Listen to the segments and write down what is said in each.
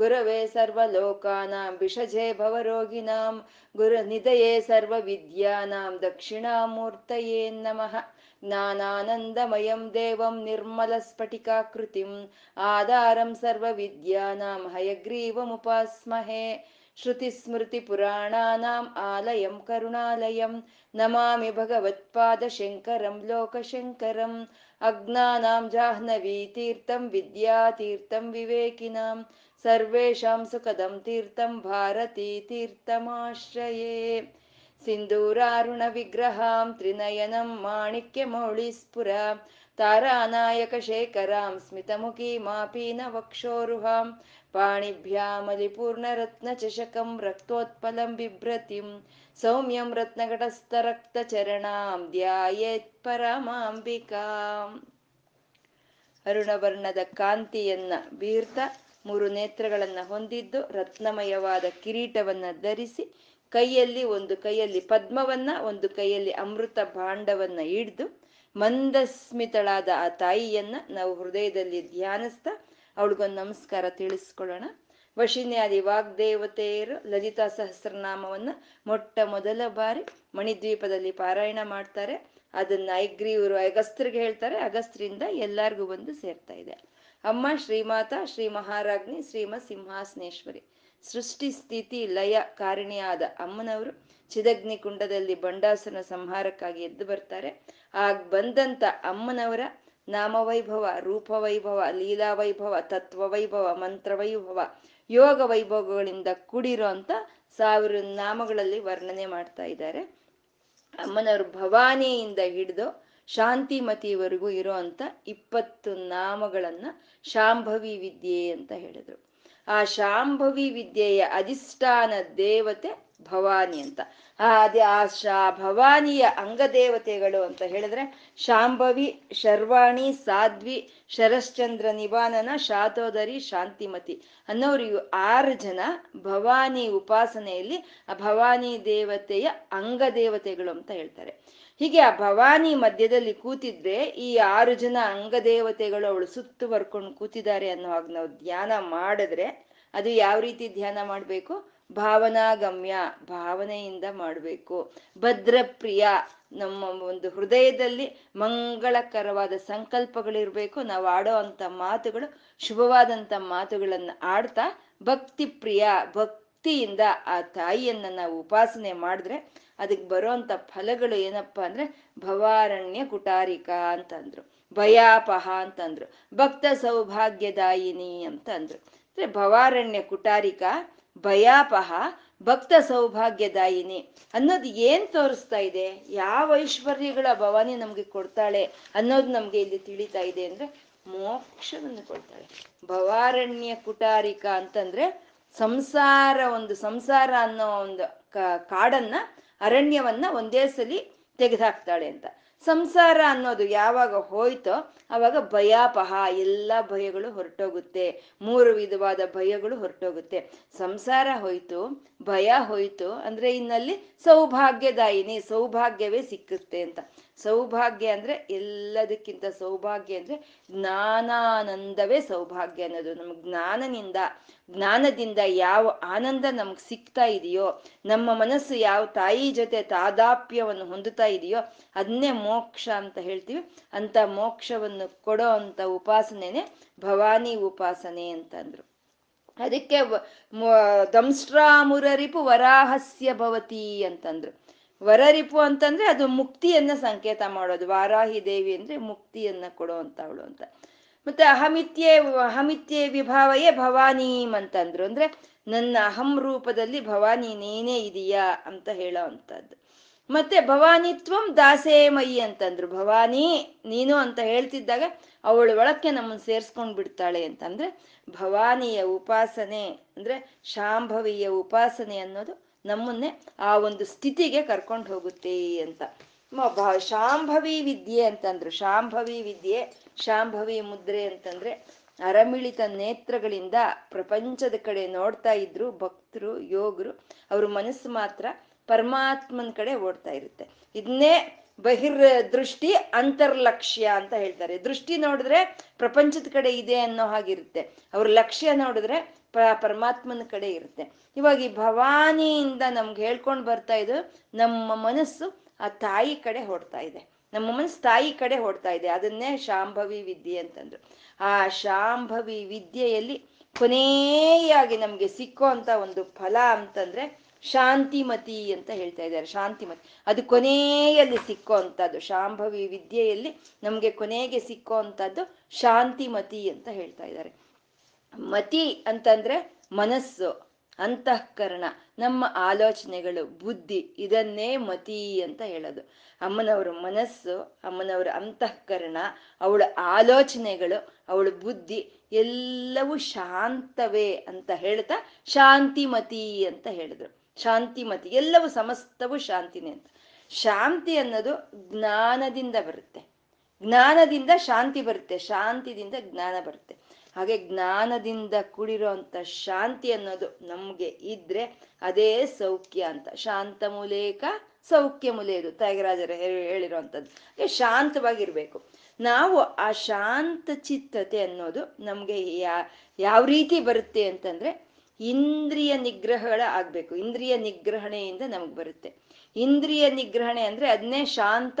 गुरवे सर्वलोकानां विषजे भवरोगिणां गुरुनिधये सर्वविद्यानां दक्षिणामूर्तये नमः ज्ञानानन्दमयं देवं निर्मलस्फटिकाकृतिम् आधारं सर्वविद्यानां हयग्रीवमुपास्महे श्रुतिस्मृतिपुराणानाम् आलयं करुणालयं नमामि भगवत्पादशङ्करं लोकशङ्करम् अज्ञानां जाह्नवीतीर्थं विद्यातीर्थं विवेकिनां सर्वेषां सुखदं तीर्थं भारतीतीर्थमाश्रये सिन्दूरारुणविग्रहां त्रिनयनं माणिक्यमौळिस्फुरा तारानायकशेखरां स्मितमुखीमापीनवक्षोरुहां पाणिभ्यामलिपूर्णरत्नचषकं रक्तोत्पलं बिभ्रतिं सौम्यं रत्नघटस्थरक्तचरणां ध्यायेत् ಪರಮಾಂಬಿಕಾಂ ಅರುಣವರ್ಣದ ಕಾಂತಿಯನ್ನ ಬೀರ್ತ ಮೂರು ನೇತ್ರಗಳನ್ನ ಹೊಂದಿದ್ದು ರತ್ನಮಯವಾದ ಕಿರೀಟವನ್ನ ಧರಿಸಿ ಕೈಯಲ್ಲಿ ಒಂದು ಕೈಯಲ್ಲಿ ಪದ್ಮವನ್ನ, ಒಂದು ಕೈಯಲ್ಲಿ ಅಮೃತ ಭಾಂಡವನ್ನ ಹಿಡ್ದು ಮಂದಸ್ಮಿತಳಾದ ಆ ತಾಯಿಯನ್ನ ನಾವು ಹೃದಯದಲ್ಲಿ ಧ್ಯಾನಿಸ್ತಾ ಅವಳಿಗೊಂದು ನಮಸ್ಕಾರ ತಿಳಿಸ್ಕೊಳ್ಳೋಣ. ವಶಿನ್ಯಾದಿ ವಾಗ್ದೇವತೆಯರು ಲಲಿತಾ ಸಹಸ್ರನಾಮವನ್ನ ಮೊಟ್ಟ ಮೊದಲ ಬಾರಿ ಮಣಿದ್ವೀಪದಲ್ಲಿ ಪಾರಾಯಣ ಮಾಡ್ತಾರೆ. ಅದನ್ನ ಐಗ್ರೀವರು ಅಗಸ್ತ್ರಿಗೆ ಹೇಳ್ತಾರೆ. ಅಗಸ್ತ್ರಿಂದ ಎಲ್ಲಾರ್ಗೂ ಬಂದು ಸೇರ್ತಾ ಇದೆ. ಅಮ್ಮ ಶ್ರೀಮಾತ ಶ್ರೀ ಮಹಾರಾಜ್ನಿ ಶ್ರೀಮ ಸಿಂಹಾಸನೇಶ್ವರಿ ಸೃಷ್ಟಿ ಸ್ಥಿತಿ ಲಯ ಕಾರಣಿಯಾದ ಅಮ್ಮನವರು ಚಿದಗ್ನಿ ಕುಂಡದಲ್ಲಿ ಬಂಡಾಸನ ಸಂಹಾರಕ್ಕಾಗಿ ಎದ್ದು ಬರ್ತಾರೆ. ಆಗ ಬಂದಂತ ಅಮ್ಮನವರ ನಾಮವೈಭವ, ರೂಪವೈಭವ ಲೀಲಾ ವೈಭವ ತತ್ವ ವೈಭವ ಮಂತ್ರ ವೈಭವ ಯೋಗ ವೈಭವಗಳಿಂದ ಕೂಡಿರೋ ಅಂತ ಸಾವಿರ ನಾಮಗಳಲ್ಲಿ ವರ್ಣನೆ ಮಾಡ್ತಾ ಇದ್ದಾರೆ. ಅಮ್ಮನವರು ಭವಾನಿಯಿಂದ ಹಿಡಿದು ಶಾಂತಿಮತಿವರೆಗೂ ಇರೋ ಅಂತ ಇಪ್ಪತ್ತು ನಾಮಗಳನ್ನ ಶಾಂಭವಿ ವಿದ್ಯೆ ಅಂತ ಹೇಳಿದ್ರು. ಆ ಶಾಂಭವಿ ವಿದ್ಯೆಯ ಅಧಿಷ್ಠಾನ ದೇವತೆ ಭವಾನಿ ಅಂತ. ಆ ಅದೇ ಆ ಶಾ ಭವಾನಿಯ ಅಂಗದೇವತೆಗಳು ಅಂತ ಹೇಳಿದ್ರೆ ಶಾಂಭವಿ, ಶರ್ವಾಣಿ, ಸಾಧ್ವಿ, ಶರಶ್ಚಂದ್ರ ನಿವಾನನ, ಶಾತೋದರಿ, ಶಾಂತಿಮತಿ ಅನ್ನೋರು ಆರು ಜನ ಭವಾನಿ ಉಪಾಸನೆಯಲ್ಲಿ ಆ ಭವಾನಿ ದೇವತೆಯ ಅಂಗದೇವತೆಗಳು ಅಂತ ಹೇಳ್ತಾರೆ. ಹೀಗೆ ಆ ಭವಾನಿ ಮಧ್ಯದಲ್ಲಿ ಕೂತಿದ್ರೆ ಈ ಆರು ಜನ ಅಂಗದೇವತೆಗಳು ಅವಳು ಸುತ್ತು ಬರ್ಕೊಂಡು ಕೂತಿದ್ದಾರೆ ಅನ್ನೋ ಹಾಗೆ ನಾವು ಧ್ಯಾನ ಮಾಡಿದ್ರೆ ಅದು ಯಾವ ರೀತಿ ಧ್ಯಾನ ಮಾಡಬೇಕು? ಭಾವನಾಗಮ್ಯ, ಭಾವನೆಯಿಂದ ಮಾಡಬೇಕು. ಭದ್ರಪ್ರಿಯ ನಮ್ಮ ಒಂದು ಹೃದಯದಲ್ಲಿ ಮಂಗಳಕರವಾದ ಸಂಕಲ್ಪಗಳಿರಬೇಕು. ನಾವು ಆಡೋ ಅಂತ ಮಾತುಗಳು, ಶುಭವಾದಂಥ ಮಾತುಗಳನ್ನು ಆಡ್ತಾ ಭಕ್ತಿ ಪ್ರಿಯ ಭಕ್ತಿಯಿಂದ ಆ ತಾಯಿಯನ್ನ ನಾವು ಉಪಾಸನೆ ಮಾಡಿದ್ರೆ ಅದಕ್ಕೆ ಬರೋಂಥ ಫಲಗಳು ಏನಪ್ಪಾ ಅಂದ್ರೆ ಭವಾರಣ್ಯ ಕುಟಾರಿಕ ಅಂತಂದ್ರು, ಭಯಾಪಹ ಅಂತಂದ್ರು, ಭಕ್ತ ಸೌಭಾಗ್ಯದಾಯಿನಿ ಅಂತ ಅಂದ್ರು ಅಂದ್ರೆ ಭವಾರಣ್ಯ ಕುಟಾರಿಕ, ಭಯಾಪಹ, ಭಕ್ತ ಸೌಭಾಗ್ಯದಾಯಿನಿ ಅನ್ನೋದು ಏನ್ ತೋರಿಸ್ತಾ ಇದೆ? ಯಾವ ಐಶ್ವರ್ಯಗಳ ಭವಾನಿ ನಮ್ಗೆ ಕೊಡ್ತಾಳೆ ಅನ್ನೋದು ನಮ್ಗೆ ಇಲ್ಲಿ ತಿಳಿತಾ ಇದೆ ಅಂದ್ರೆ ಮೋಕ್ಷವನ್ನು ಕೊಡ್ತಾಳೆ. ಭವಾರಣ್ಯ ಕುಟಾರಿಕ ಅಂತಂದ್ರೆ ಸಂಸಾರ ಒಂದು, ಸಂಸಾರ ಅನ್ನೋ ಒಂದು ಕಾಡನ್ನ ಅರಣ್ಯವನ್ನ ಒಂದೇ ಸಲಿ ತೆಗೆದುಹಾಕ್ತಾಳೆ ಅಂತ. ಸಂಸಾರ ಅನ್ನೋದು ಯಾವಾಗ ಹೋಯ್ತೋ ಅವಾಗ ಭಯಾಪಹ ಎಲ್ಲ ಭಯಗಳು ಹೊರಟೋಗುತ್ತೆ. ಮೂರು ವಿಧವಾದ ಭಯಗಳು ಹೊರಟೋಗುತ್ತೆ. ಸಂಸಾರ ಹೋಯ್ತು, ಭಯ ಹೋಯ್ತು ಅಂದ್ರೆ ಇನ್ನಲ್ಲಿ ಸೌಭಾಗ್ಯದಾಯಿನಿ, ಸೌಭಾಗ್ಯವೇ ಸಿಕ್ಕುತ್ತೆ ಅಂತ. ಸೌಭಾಗ್ಯ ಅಂದ್ರೆ ಎಲ್ಲದಕ್ಕಿಂತ ಸೌಭಾಗ್ಯ ಅಂದ್ರೆ ಜ್ಞಾನಾನಂದವೇ ಸೌಭಾಗ್ಯ ಅನ್ನೋದು. ನಮ್ಗೆ ಜ್ಞಾನನಿಂದ, ಜ್ಞಾನದಿಂದ ಯಾವ ಆನಂದ ನಮ್ಗೆ ಸಿಗ್ತಾ ಇದೆಯೋ, ನಮ್ಮ ಮನಸ್ಸು ಯಾವ ತಾಯಿ ಜೊತೆ ತಾದಾಪ್ಯವನ್ನು ಹೊಂದುತ್ತಾ ಇದೆಯೋ, ಅದನ್ನೇ ಮೋಕ್ಷ ಅಂತ ಹೇಳ್ತೀವಿ. ಅಂತ ಮೋಕ್ಷವನ್ನು ಕೊಡೋ ಅಂತ ಉಪಾಸನೆನೆ ಭವಾನಿ ಉಪಾಸನೆ ಅಂತಂದ್ರು. ಅದಕ್ಕೆ ದಂಸ್ಟ್ರಾಮುರರಿಪು ವರಾಹಸ್ಯ ಭವತಿ ಅಂತಂದ್ರು. ವರರಿಪು ಅಂತಂದ್ರೆ ಅದು ಮುಕ್ತಿಯನ್ನ ಸಂಕೇತ ಮಾಡೋದು. ವಾರಾಹಿ ದೇವಿ ಅಂದ್ರೆ ಮುಕ್ತಿಯನ್ನ ಕೊಡುವಂತವಳು ಅಂತ. ಮತ್ತೆ ಅಹಮಿತ್ಯೆ ಅಹಮಿತ್ಯೆ ವಿಭಾವಯೇ ಭವಾನೀಮ್ ಅಂತಂದ್ರು. ಅಂದ್ರೆ ನನ್ನ ಅಹಂ ರೂಪದಲ್ಲಿ ಭವಾನಿ ನೀನೇ ಇದೀಯಾ ಅಂತ ಹೇಳೋ ಅಂತದ್ದು. ಮತ್ತೆ ಭವಾನಿತ್ವಂ ದಾಸೇಮಯಿ ಅಂತಂದ್ರು. ಭವಾನಿ ನೀನು ಅಂತ ಹೇಳ್ತಿದ್ದಾಗ ಅವಳು ಒಳಕ್ಕೆ ನಮ್ಮನ್ನು ಸೇರ್ಸ್ಕೊಂಡ್ ಬಿಡ್ತಾಳೆ ಅಂತಂದ್ರೆ ಭವಾನಿಯ ಉಪಾಸನೆ ಅಂದ್ರೆ ಶಾಂಭವಿಯ ಉಪಾಸನೆ ಅನ್ನೋದು ನಮ್ಮನ್ನೇ ಆ ಒಂದು ಸ್ಥಿತಿಗೆ ಕರ್ಕೊಂಡು ಹೋಗುತ್ತೆ ಅಂತ. ಶಾಂಭವಿ ವಿದ್ಯೆ ಅಂತಂದ್ರು. ಶಾಂಭವಿ ವಿದ್ಯೆ, ಶಾಂಭವಿ ಮುದ್ರೆ ಅಂತಂದ್ರೆ ಅರಮಿಳಿತ ನೇತ್ರಗಳಿಂದ ಪ್ರಪಂಚದ ಕಡೆ ನೋಡ್ತಾ ಇದ್ರು ಭಕ್ತರು, ಯೋಗರು, ಅವ್ರ ಮನಸ್ಸು ಮಾತ್ರ ಪರಮಾತ್ಮನ ಕಡೆ ಓಡ್ತಾ ಇರುತ್ತೆ. ಇದನ್ನೇ ಬಹಿರ್ ದೃಷ್ಟಿ ಅಂತರ್ಲಕ್ಷ್ಯ ಅಂತ ಹೇಳ್ತಾರೆ. ದೃಷ್ಟಿ ನೋಡಿದ್ರೆ ಪ್ರಪಂಚದ ಕಡೆ ಇದೆ ಅನ್ನೋ ಹಾಗಿರುತ್ತೆ. ಅವ್ರ ಲಕ್ಷ್ಯ ನೋಡಿದ್ರೆ ಪರಮಾತ್ಮನ ಕಡೆ ಇರುತ್ತೆ. ಇವಾಗ ಈ ಭವಾನಿಯಿಂದ ನಮ್ಗೆ ಹೇಳ್ಕೊಂಡು ಬರ್ತಾ ಇದ್ದು ನಮ್ಮ ಮನಸ್ಸು ಆ ತಾಯಿ ಕಡೆ ಹೊಡ್ತಾ ಇದೆ. ನಮ್ಮ ಮನಸ್ಸು ತಾಯಿ ಕಡೆ ಹೊಡ್ತಾ ಇದೆ. ಅದನ್ನೇ ಶಾಂಭವಿ ವಿದ್ಯೆ ಅಂತಂದ್ರು. ಆ ಶಾಂಭವಿ ವಿದ್ಯೆಯಲ್ಲಿ ಕೊನೆಯಾಗಿ ನಮ್ಗೆ ಸಿಕ್ಕೋ ಅಂತ ಒಂದು ಫಲ ಅಂತಂದ್ರೆ ಶಾಂತಿಮತಿ ಅಂತ ಹೇಳ್ತಾ ಇದ್ದಾರೆ. ಶಾಂತಿಮತಿ. ಅದು ಕೊನೆಯಲ್ಲಿ ಸಿಕ್ಕೋ ಅಂತದ್ದು ಶಾಂಭವಿ ವಿದ್ಯೆಯಲ್ಲಿ ನಮ್ಗೆ ಕೊನೆಗೆ ಸಿಕ್ಕೋ ಅಂತದ್ದು ಶಾಂತಿಮತಿ ಅಂತ ಹೇಳ್ತಾ ಇದ್ದಾರೆ. ಮತಿ ಅಂತಂದ್ರೆ ಮನಸ್ಸು, ಅಂತಃಕರಣ, ನಮ್ಮ ಆಲೋಚನೆಗಳು, ಬುದ್ಧಿ, ಇದನ್ನೇ ಮತಿ ಅಂತ ಹೇಳೋದು. ಅಮ್ಮನವರು ಮನಸ್ಸು, ಅಮ್ಮನವರ ಅಂತಃಕರಣ, ಅವಳ ಆಲೋಚನೆಗಳು, ಅವಳ ಬುದ್ಧಿ ಎಲ್ಲವೂ ಶಾಂತವೇ ಅಂತ ಹೇಳ್ತಾ ಶಾಂತಿಮತಿ ಅಂತ ಹೇಳಿದ್ರು. ಶಾಂತಿಮತಿ ಎಲ್ಲವೂ ಸಮಸ್ತವೂ ಶಾಂತಿನೇ ಅಂತ. ಶಾಂತಿ ಅನ್ನೋದು ಜ್ಞಾನದಿಂದ ಬರುತ್ತೆ. ಜ್ಞಾನದಿಂದ ಶಾಂತಿ ಬರುತ್ತೆ, ಶಾಂತಿದಿಂದ ಜ್ಞಾನ ಬರುತ್ತೆ. ಹಾಗೆ ಜ್ಞಾನದಿಂದ ಕೂಡಿರೋ ಶಾಂತಿ ಅನ್ನೋದು ನಮ್ಗೆ ಇದ್ರೆ ಅದೇ ಸೌಖ್ಯ ಅಂತ. ಶಾಂತ ಮೂಲೇಕ ಸೌಖ್ಯ ಮೂಲೆಯದು ತ್ಯಾಗರಾಜರ ಹೇಳಿರುವಂಥದ್ದು. ಶಾಂತವಾಗಿರ್ಬೇಕು. ನಾವು ಆ ಶಾಂತ ಚಿತ್ತತೆ ಅನ್ನೋದು ನಮ್ಗೆ ಯಾ, ಯಾವ ರೀತಿ ಬರುತ್ತೆ ಅಂತಂದ್ರೆ ಇಂದ್ರಿಯ ನಿಗ್ರಹಗಳ ಆಗ್ಬೇಕು. ಇಂದ್ರಿಯ ನಿಗ್ರಹಣೆಯಿಂದ ನಮಗ್ ಬರುತ್ತೆ. ಇಂದ್ರಿಯ ನಿಗ್ರಹಣೆ ಅಂದ್ರೆ ಅದನ್ನೇ ಶಾಂತ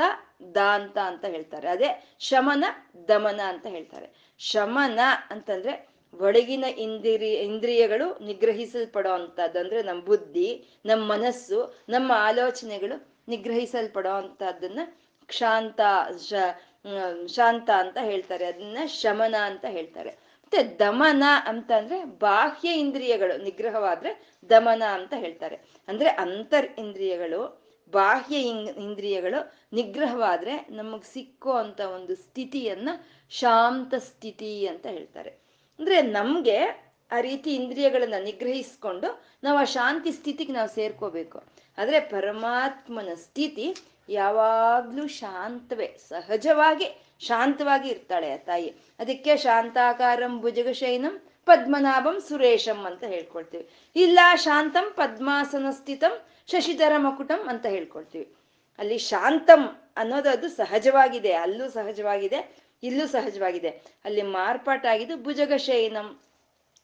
ದಾಂತ ಅಂತ ಹೇಳ್ತಾರೆ. ಅದೇ ಶಮನ ದಮನ ಅಂತ ಹೇಳ್ತಾರೆ. ಶಮನ ಅಂತಂದ್ರೆ ಒಳಗಿನ ಇಂದ್ರಿ, ಇಂದ್ರಿಯಗಳು ನಿಗ್ರಹಿಸಲ್ಪಡೋ ಅಂತದ್ದು ಅಂದ್ರೆ ನಮ್ಮ ಬುದ್ಧಿ ನಮ್ಮ ಮನಸ್ಸು, ನಮ್ಮ ಆಲೋಚನೆಗಳು ನಿಗ್ರಹಿಸಲ್ಪಡೋ ಅಂತದನ್ನ ಶಾಂತ ಶಾಂತ ಅಂತ ಹೇಳ್ತಾರೆ. ಅದನ್ನ ಶಮನ ಅಂತ ಹೇಳ್ತಾರೆ. ಮತ್ತೆ ದಮನ ಅಂತ ಅಂದ್ರೆ ಬಾಹ್ಯ ಇಂದ್ರಿಯಗಳು ನಿಗ್ರಹವಾದ್ರೆ ದಮನ ಅಂತ ಹೇಳ್ತಾರೆ. ಅಂದ್ರೆ ಅಂತರ್ ಇಂದ್ರಿಯಗಳು, ಬಾಹ್ಯ ಇಂದ್ರಿಯಗಳು ನಿಗ್ರಹವಾದ್ರೆ ನಮಗ್ ಸಿಕ್ಕೋ ಒಂದು ಸ್ಥಿತಿಯನ್ನ ಶಾಂತ ಸ್ಥಿತಿ ಅಂತ ಹೇಳ್ತಾರೆ. ಅಂದ್ರೆ ನಮ್ಗೆ ಆ ರೀತಿ ಇಂದ್ರಿಯಗಳನ್ನ ನಿಗ್ರಹಿಸ್ಕೊಂಡು ನಾವು ಆ ಶಾಂತಿ ಸ್ಥಿತಿಗೆ ನಾವು ಸೇರ್ಕೋಬೇಕು. ಆದ್ರೆ ಪರಮಾತ್ಮನ ಸ್ಥಿತಿ ಯಾವಾಗ್ಲೂ ಶಾಂತವೇ, ಸಹಜವಾಗಿ ಶಾಂತವಾಗಿ ಇರ್ತಾಳೆ ಆ ತಾಯಿ. ಅದಕ್ಕೆ ಶಾಂತಾಕಾರಂ ಭುಜಗಶೈನಂ ಪದ್ಮನಾಭಂ ಸುರೇಶಂ ಅಂತ ಹೇಳ್ಕೊಳ್ತೀವಿ. ಇಲ್ಲ ಶಾಂತಂ ಪದ್ಮಾಸನ ಸ್ಥಿತಂ ಶಶಿಧರ ಮಕುಟಂ ಅಂತ ಹೇಳ್ಕೊಳ್ತೀವಿ. ಅಲ್ಲಿ ಶಾಂತಂ ಅನ್ನೋದು ಅದು ಸಹಜವಾಗಿದೆ, ಅಲ್ಲೂ ಸಹಜವಾಗಿದೆ. ಇಲ್ಲೂ ಸಹಜವಾಗಿದೆ. ಅಲ್ಲಿ ಮಾರ್ಪಾಟಾಗಿದ್ದು ಭುಜಗಶಯನಂ.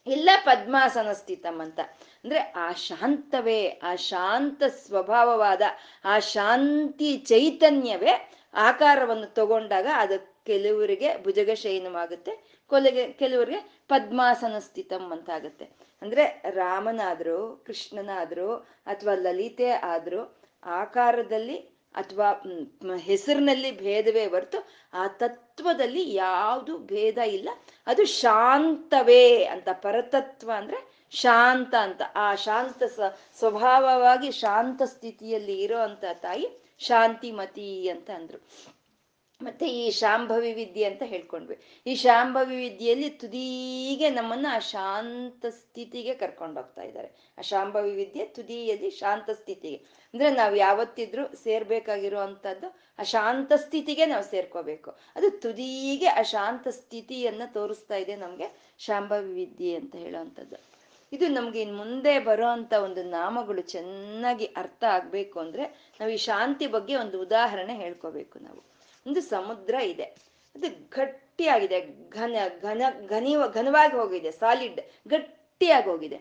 ಇಲ್ಲ ಪದ್ಮಾಸನ ಸ್ಥಿತಂ ಅಂತ. ಅಂದ್ರೆ ಆ ಶಾಂತವೇ, ಆ ಶಾಂತ ಸ್ವಭಾವವಾದ, ಆ ಶಾಂತಿ ಚೈತನ್ಯವೇ ಆಕಾರವನ್ನು ತಗೊಂಡಾಗ ಅದು ಕೆಲವರಿಗೆ ಭುಜಗಶಯನವಾಗುತ್ತೆ, ಕೊಲೆಗೆ, ಕೆಲವರಿಗೆ ಪದ್ಮಾಸನ ಸ್ಥಿತಂ ಅಂತ ಆಗುತ್ತೆ ಅಂದ್ರೆ ರಾಮನಾದ್ರು, ಕೃಷ್ಣನಾದ್ರು ಅಥವಾ ಲಲಿತೆ ಆದ್ರು ಆಕಾರದಲ್ಲಿ ಅಥವಾ ಹೆಸರಿನಲ್ಲಿ ಭೇದವೇ ಹೊರತು ಆ ತತ್ವದಲ್ಲಿ ಯಾವುದು ಭೇದ ಇಲ್ಲ. ಅದು ಶಾಂತವೇ ಅಂತ, ಪರತತ್ವ ಅಂದ್ರೆ ಶಾಂತ ಅಂತ. ಆ ಶಾಂತ ಸ್ವಭಾವವಾಗಿ ಶಾಂತ ಸ್ಥಿತಿಯಲ್ಲಿ ಇರೋ ಅಂತ ತಾಯಿ ಶಾಂತಿಮತಿ ಅಂತ ಅಂದ್ರು. ಮತ್ತೆ ಈ ಶಾಂಭವಿ ವಿದ್ಯೆ ಅಂತ ಹೇಳ್ಕೊಂಡ್ವಿ. ಈ ಶಾಂಭವಿ ವಿದ್ಯೆಯಲ್ಲಿ ತುದಿಗೆ ನಮ್ಮನ್ನ ಆ ಶಾಂತ ಸ್ಥಿತಿಗೆ ಕರ್ಕೊಂಡೋಗ್ತಾ ಇದ್ದಾರೆ. ಆ ಶಾಂಭವಿ ವಿದ್ಯೆ ತುದಿಯಲ್ಲಿ ಶಾಂತ ಸ್ಥಿತಿಗೆ. ಅಂದ್ರೆ ನಾವು ಯಾವತ್ತಿದ್ರು ಸೇರ್ಬೇಕಾಗಿರೋ ಅಂತದ್ದು ಆ ಶಾಂತ ಸ್ಥಿತಿಗೆ ನಾವು ಸೇರ್ಕೋಬೇಕು. ಅದು ತುದಿಗೆ ಆ ಶಾಂತ ಸ್ಥಿತಿಯನ್ನ ತೋರಿಸ್ತಾ ಇದೆ ನಮ್ಗೆ ಶಾಂಭವಿ ವಿದ್ಯೆ ಅಂತ ಹೇಳೋವಂಥದ್ದು ಇದು ನಮ್ಗೆ ಇನ್ ಮುಂದೆ ಬರೋ ಅಂತ ಒಂದು ನಾಮಗಳು ಚೆನ್ನಾಗಿ ಅರ್ಥ ಆಗ್ಬೇಕು ಅಂದ್ರೆ ನಾವು ಈ ಶಾಂತಿ ಬಗ್ಗೆ ಒಂದು ಉದಾಹರಣೆ ಹೇಳ್ಕೋಬೇಕು ನಾವು. ಒಂದು ಸಮುದ್ರ ಇದೆ. ಅದು ಗಟ್ಟಿಯಾಗಿದೆ. ಘನ ಘನ ಘನಿ ಘನವಾಗಿ ಹೋಗಿದೆ. ಸಾಲಿಡ್ ಗಟ್ಟಿಯಾಗಿ ಹೋಗಿದೆ.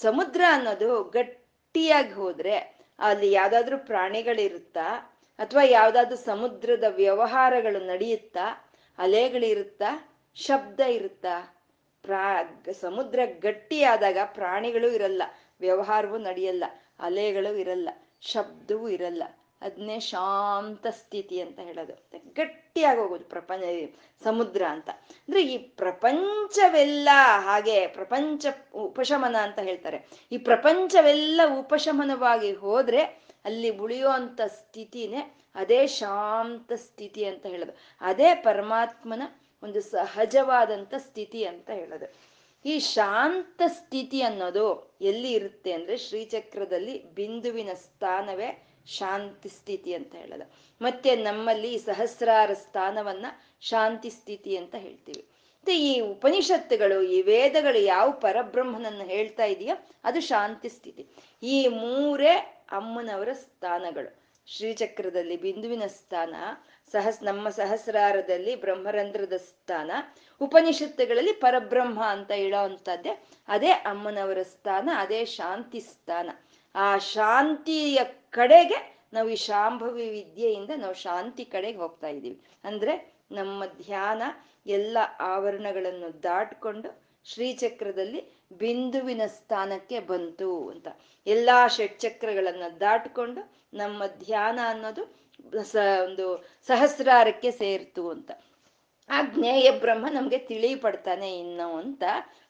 ಸಮುದ್ರ ಅನ್ನೋದು ಗಟ್ಟಿಯಾಗಿ ಹೋದ್ರೆ ಅಲ್ಲಿ ಯಾವ್ದಾದ್ರು ಪ್ರಾಣಿಗಳಿರುತ್ತಾ ಅಥವಾ ಯಾವ್ದಾದ್ರು ಸಮುದ್ರದ ವ್ಯವಹಾರಗಳು ನಡೆಯುತ್ತಾ, ಅಲೆಗಳಿರುತ್ತಾ, ಶಬ್ದ ಇರುತ್ತಾ? ಪ್ರಾ, ಸಮುದ್ರ ಗಟ್ಟಿಯಾದಾಗ ಪ್ರಾಣಿಗಳು ಇರಲ್ಲ. ವ್ಯವಹಾರವೂ ನಡೆಯಲ್ಲ. ಅಲೆಗಳು ಇರಲ್ಲ. ಶಬ್ದವೂ ಇರಲ್ಲ. ಅದನ್ನೇ ಶಾಂತ ಸ್ಥಿತಿ ಅಂತ ಹೇಳೋದು. ಗಟ್ಟಿಯಾಗಿ ಹೋಗೋದು ಪ್ರಪಂಚ ಸಮುದ್ರ ಅಂತ. ಅಂದ್ರೆ ಈ ಪ್ರಪಂಚವೆಲ್ಲ ಹಾಗೆ ಪ್ರಪಂಚ ಉಪಶಮನ ಅಂತ ಹೇಳ್ತಾರೆ. ಈ ಪ್ರಪಂಚವೆಲ್ಲ ಉಪಶಮನವಾಗಿ ಹೋದ್ರೆ ಅಲ್ಲಿ ಉಳಿಯುವಂತ ಸ್ಥಿತಿನೇ ಅದೇ ಶಾಂತ ಸ್ಥಿತಿ ಅಂತ ಹೇಳೋದು. ಅದೇ ಪರಮಾತ್ಮನ ಒಂದು ಸಹಜವಾದಂತ ಸ್ಥಿತಿ ಅಂತ ಹೇಳೋದು. ಈ ಶಾಂತ ಸ್ಥಿತಿ ಅನ್ನೋದು ಎಲ್ಲಿ ಇರುತ್ತೆ ಅಂದ್ರೆ ಶ್ರೀಚಕ್ರದಲ್ಲಿ ಬಿಂದುವಿನ ಸ್ಥಾನವೇ ಶಾಂತಿ ಸ್ಥಿತಿ ಅಂತ ಹೇಳೋದು. ಮತ್ತೆ ನಮ್ಮಲ್ಲಿ ಸಹಸ್ರಾರ ಸ್ಥಾನವನ್ನ ಶಾಂತಿ ಸ್ಥಿತಿ ಅಂತ ಹೇಳ್ತೀವಿ. ಮತ್ತೆ ಈ ಉಪನಿಷತ್ತುಗಳು, ಈ ವೇದಗಳು ಯಾವ ಪರಬ್ರಹ್ಮನನ್ನು ಹೇಳ್ತಾ ಇದೆಯೋ ಅದು ಶಾಂತಿ ಸ್ಥಿತಿ. ಈ ಮೂರೇ ಅಮ್ಮನವರ ಸ್ಥಾನಗಳು. ಶ್ರೀಚಕ್ರದಲ್ಲಿ ಬಿಂದುವಿನ ಸ್ಥಾನ, ಸಹಸ್, ನಮ್ಮ ಸಹಸ್ರಾರದಲ್ಲಿ ಬ್ರಹ್ಮರಂಧ್ರದ ಸ್ಥಾನ, ಉಪನಿಷತ್ತುಗಳಲ್ಲಿ ಪರಬ್ರಹ್ಮ ಅಂತ ಹೇಳೋ ಅಂತದ್ದೇ ಅದೇ ಅಮ್ಮನವರ ಸ್ಥಾನ, ಅದೇ ಶಾಂತಿ ಸ್ಥಾನ. ಆ ಶಾಂತಿಯ ಕಡೆಗೆ ನಾವು ಈ ಶಾಂಭವಿ ವಿದ್ಯೆಯಿಂದ ನಾವು ಶಾಂತಿ ಕಡೆಗೆ ಹೋಗ್ತಾ ಇದ್ದೀವಿ. ಅಂದ್ರೆ ನಮ್ಮ ಧ್ಯಾನ ಎಲ್ಲ ಆವರಣಗಳನ್ನು ದಾಟ್ಕೊಂಡು ಶ್ರೀಚಕ್ರದಲ್ಲಿ ಬಿಂದುವಿನ ಸ್ಥಾನಕ್ಕೆ ಬಂತು ಅಂತ. ಎಲ್ಲಾ ಷಟ್ಚಕ್ರಗಳನ್ನ ದಾಟ್ಕೊಂಡು ನಮ್ಮ ಧ್ಯಾನ ಅನ್ನೋದು ಸ ಒಂದು ಸಹಸ್ರಾರಕ್ಕೆ ಸೇರ್ತು ಅಂತ. ಆ ಜ್ಞೇಯ ಬ್ರಹ್ಮ ನಮ್ಗೆ ತಿಳಿ ಪಡ್ತಾನೆ ಇನ್ನು ಅಂತ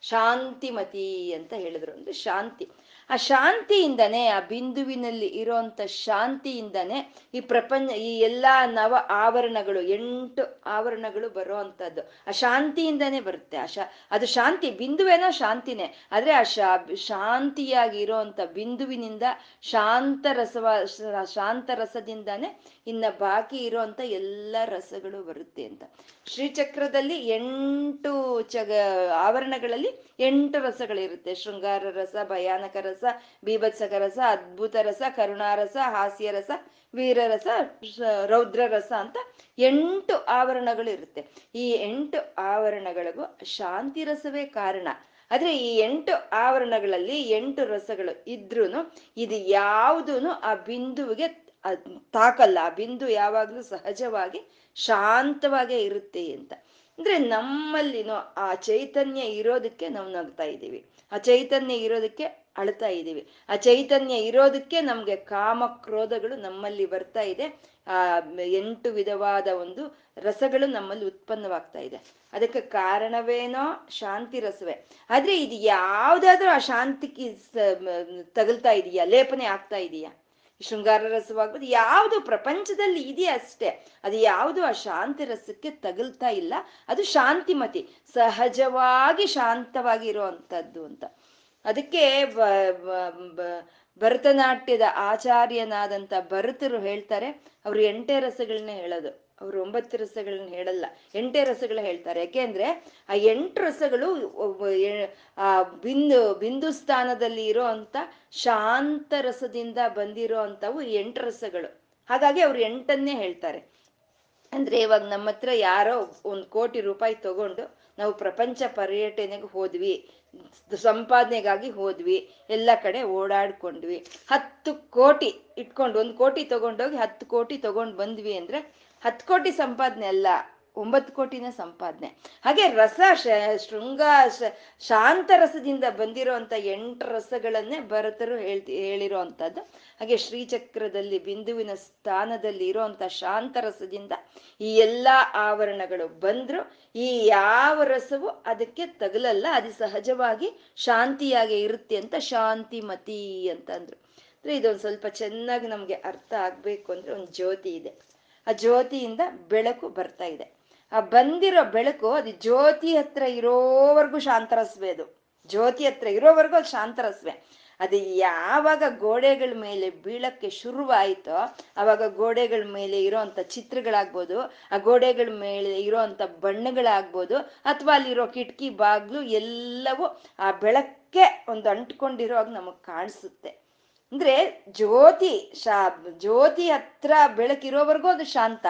ಶಾಂತಿಮತಿ ಅಂತ ಹೇಳಿದ್ರು. ಅಂದ್ರೆ ಶಾಂತಿ. ಆ ಶಾಂತಿಯಿಂದನೇ, ಆ ಬಿಂದುವಿನಲ್ಲಿ ಇರೋಂಥ ಶಾಂತಿಯಿಂದನೇ ಈ ಪ್ರಪಂಚ, ಈ ಎಲ್ಲಾ ನವ ಆವರಣಗಳು, ಎಂಟು ಆವರಣಗಳು ಬರೋ ಅಂಥದ್ದು ಆ ಶಾಂತಿಯಿಂದನೇ ಬರುತ್ತೆ. ಆ ಅದು ಶಾಂತಿ, ಬಿಂದುವೇನೋ ಶಾಂತಿನೇ. ಆದ್ರೆ ಆ ಶಾ, ಶಾಂತಿಯಾಗಿ ಇರೋಂಥ ಬಿಂದುವಿನಿಂದ ಶಾಂತ ರಸವ ಶಾಂತ ರಸದಿಂದಾನೇ ಇನ್ನ ಬಾಕಿ ಇರುವಂತ ಎಲ್ಲ ರಸಗಳು ಬರುತ್ತೆ ಅಂತ. ಶ್ರೀಚಕ್ರದಲ್ಲಿ ಎಂಟು ಚಗ, ಆವರಣಗಳಲ್ಲಿ ಎಂಟು ರಸಗಳಿರುತ್ತೆ. ಶೃಂಗಾರ ರಸ, ಭಯಾನಕ ರಸ, ಬೀಭತ್ಸಕ ರಸ, ಅದ್ಭುತ ರಸ ಕರುಣಾರಸ ಹಾಸ್ಯ ರಸ ವೀರರಸ ರೌದ್ರ ರಸ ಅಂತ ಎಂಟು ಆವರಣಗಳು ಇರುತ್ತೆ ಈ ಎಂಟು ಆವರಣಗಳಿಗೂ ಶಾಂತಿ ರಸವೇ ಕಾರಣ. ಆದ್ರೆ ಈ ಎಂಟು ಆವರಣಗಳಲ್ಲಿ ಎಂಟು ರಸಗಳು ಇದ್ರೂ ಇದು ಯಾವುದೂ ಆ ಬಿಂದುವಿಗೆ ತಾಕಲ್ಲ. ಆ ಬಿಂದು ಯಾವಾಗ್ಲೂ ಸಹಜವಾಗಿ ಶಾಂತವಾಗೇ ಇರುತ್ತೆ ಅಂತ. ಅಂದ್ರೆ ನಮ್ಮಲ್ಲಿನೋ ಆ ಚೈತನ್ಯ ಇರೋದಕ್ಕೆ ನಾವು ನಗ್ತಾ ಇದ್ದೀವಿ. ಆ ಚೈತನ್ಯ ಇರೋದಕ್ಕೆ ಅಳ್ತಾ ಇದ್ದೀವಿ. ಆ ಚೈತನ್ಯ ಇರೋದಕ್ಕೆ ನಮ್ಗೆ ಕಾಮ ಕ್ರೋಧಗಳು ನಮ್ಮಲ್ಲಿ ಬರ್ತಾ ಇದೆ. ಆ ಎಂಟು ವಿಧವಾದ ಒಂದು ರಸಗಳು ನಮ್ಮಲ್ಲಿ ಉತ್ಪನ್ನವಾಗ್ತಾ ಇದೆ. ಅದಕ್ಕೆ ಕಾರಣವೇನೋ ಶಾಂತಿ ರಸವೇ. ಆದ್ರೆ ಇದು ಯಾವ್ದಾದ್ರೂ ಆ ಶಾಂತಿಗೆ ತಗಲ್ತಾ ಇದೆಯಾ? ಲೇಪನೆ ಆಗ್ತಾ ಇದೆಯಾ? ಶೃಂಗಾರ ರಸವಾಗ್ಬೋದು, ಯಾವುದು ಪ್ರಪಂಚದಲ್ಲಿ ಇದೆಯಾ ಅಷ್ಟೇ. ಅದು ಯಾವುದು ಆ ಶಾಂತಿ ರಸಕ್ಕೆ ತಗಲ್ತಾ ಇಲ್ಲ. ಅದು ಶಾಂತಿಮತಿ, ಸಹಜವಾಗಿ ಶಾಂತವಾಗಿ ಇರುವಂತದ್ದು ಅಂತ. ಅದಕ್ಕೆ ಭರತನಾಟ್ಯದ ಆಚಾರ್ಯನಾದಂತ ಭರತರು ಹೇಳ್ತಾರೆ, ಅವರು ಎಂಟೇ ರಸಗಳನ್ನೇ ಹೇಳೋದು. ಅವರು ಒಂಬತ್ತು ರಸಗಳನ್ನ ಹೇಳಲ್ಲ, ಎಂಟೇ ರಸಗಳು ಹೇಳ್ತಾರೆ. ಯಾಕೆಂದ್ರೆ ಆ ಎಂಟು ರಸಗಳು ಆ ಬಿಂದು ಸ್ಥಾನದಲ್ಲಿ ಇರೋ ಅಂತ ಶಾಂತ ರಸದಿಂದ ಬಂದಿರೋ ಅಂತವು ಎಂಟು ರಸಗಳು. ಹಾಗಾಗಿ ಅವ್ರು ಎಂಟನ್ನೇ ಹೇಳ್ತಾರೆ. ಅಂದ್ರೆ ಇವಾಗ ನಮ್ಮ ಹತ್ರ ಯಾರೋ ಒಂದು ಕೋಟಿ ರೂಪಾಯಿ ತಗೊಂಡು ನಾವು ಪ್ರಪಂಚ ಪರ್ಯಟನೆಗೆ ಹೋದ್ವಿ, ಸಂಪಾದನೆಗಾಗಿ ಹೋದ್ವಿ, ಎಲ್ಲ ಕಡೆ ಓಡಾಡ್ಕೊಂಡ್ವಿ. ಹತ್ತು ಕೋಟಿ ಇಟ್ಕೊಂಡು, ಒಂದು ಕೋಟಿ ತಗೊಂಡೋಗಿ ಹತ್ತು ಕೋಟಿ ತಗೊಂಡು ಬಂದ್ವಿ ಅಂದ್ರೆ ಹತ್ತು ಕೋಟಿ ಸಂಪಾದನೆ ಅಲ್ಲ, ಒಂಬತ್ತು ಕೋಟಿನ ಸಂಪಾದನೆ. ಹಾಗೆ ರಸ ಶೃಂಗ ಶಾಂತ ರಸದಿಂದ ಬಂದಿರೋ ಅಂತ ಎಂಟು ರಸಗಳನ್ನೇ ಭರತರು ಹೇಳ್ತಿ ಹೇಳಿರೋ ಅಂಥದ್ದು ಹಾಗೆ ಶ್ರೀಚಕ್ರದಲ್ಲಿ, ಬಿಂದುವಿನ ಸ್ಥಾನದಲ್ಲಿ ಇರುವಂತ ಶಾಂತ ರಸದಿಂದ ಈ ಎಲ್ಲ ಆವರಣಗಳು ಬಂದ್ರು. ಈ ಯಾವ ರಸವು ಅದಕ್ಕೆ ತಗಲಲ್ಲ ಅದು ಸಹಜವಾಗಿ ಶಾಂತಿಯಾಗಿ ಇರುತ್ತೆ ಅಂತ ಶಾಂತಿಮತಿ ಅಂತಂದ್ರು. ಅಂದ್ರೆ ಇದೊಂದು ಸ್ವಲ್ಪ ಚೆನ್ನಾಗಿ ನಮ್ಗೆ ಅರ್ಥ ಆಗ್ಬೇಕು ಅಂದ್ರೆ ಒಂದು ಜ್ಯೋತಿ ಇದೆ. ಆ ಜ್ಯೋತಿಯಿಂದ ಬೆಳಕು ಬರ್ತಾ ಇದೆ. ಆ ಬಂದಿರೋ ಬೆಳಕು, ಅದು ಜ್ಯೋತಿ ಹತ್ರ ಇರೋವರೆಗೂ ಶಾಂತರಸ್ವೆ ಅದು. ಜ್ಯೋತಿ ಹತ್ರ ಇರೋವರೆಗೂ ಅದು ಶಾಂತರಸ್ವೆ. ಅದು ಯಾವಾಗ ಗೋಡೆಗಳ ಮೇಲೆ ಬೀಳಕ್ಕೆ ಶುರುವಾಯಿತೋ ಆವಾಗ ಗೋಡೆಗಳ ಮೇಲೆ ಇರೋಂಥ ಚಿತ್ರಗಳಾಗ್ಬೋದು, ಆ ಗೋಡೆಗಳ ಮೇಲೆ ಇರೋಂಥ ಬಣ್ಣಗಳಾಗ್ಬೋದು, ಅಥವಾ ಅಲ್ಲಿರೋ ಕಿಟಕಿ ಬಾಗ್ಲು ಎಲ್ಲವೂ ಆ ಬೆಳಕ್ಕೆ ಒಂದು ಅಂಟ್ಕೊಂಡಿರೋವಾಗ ನಮಗೆ ಕಾಣಿಸುತ್ತೆ. ಅಂದ್ರೆ ಜ್ಯೋತಿ ಶಾ, ಜ್ಯೋತಿ ಹತ್ರ ಬೆಳಕಿರೋವರೆಗೂ ಅದು ಶಾಂತ.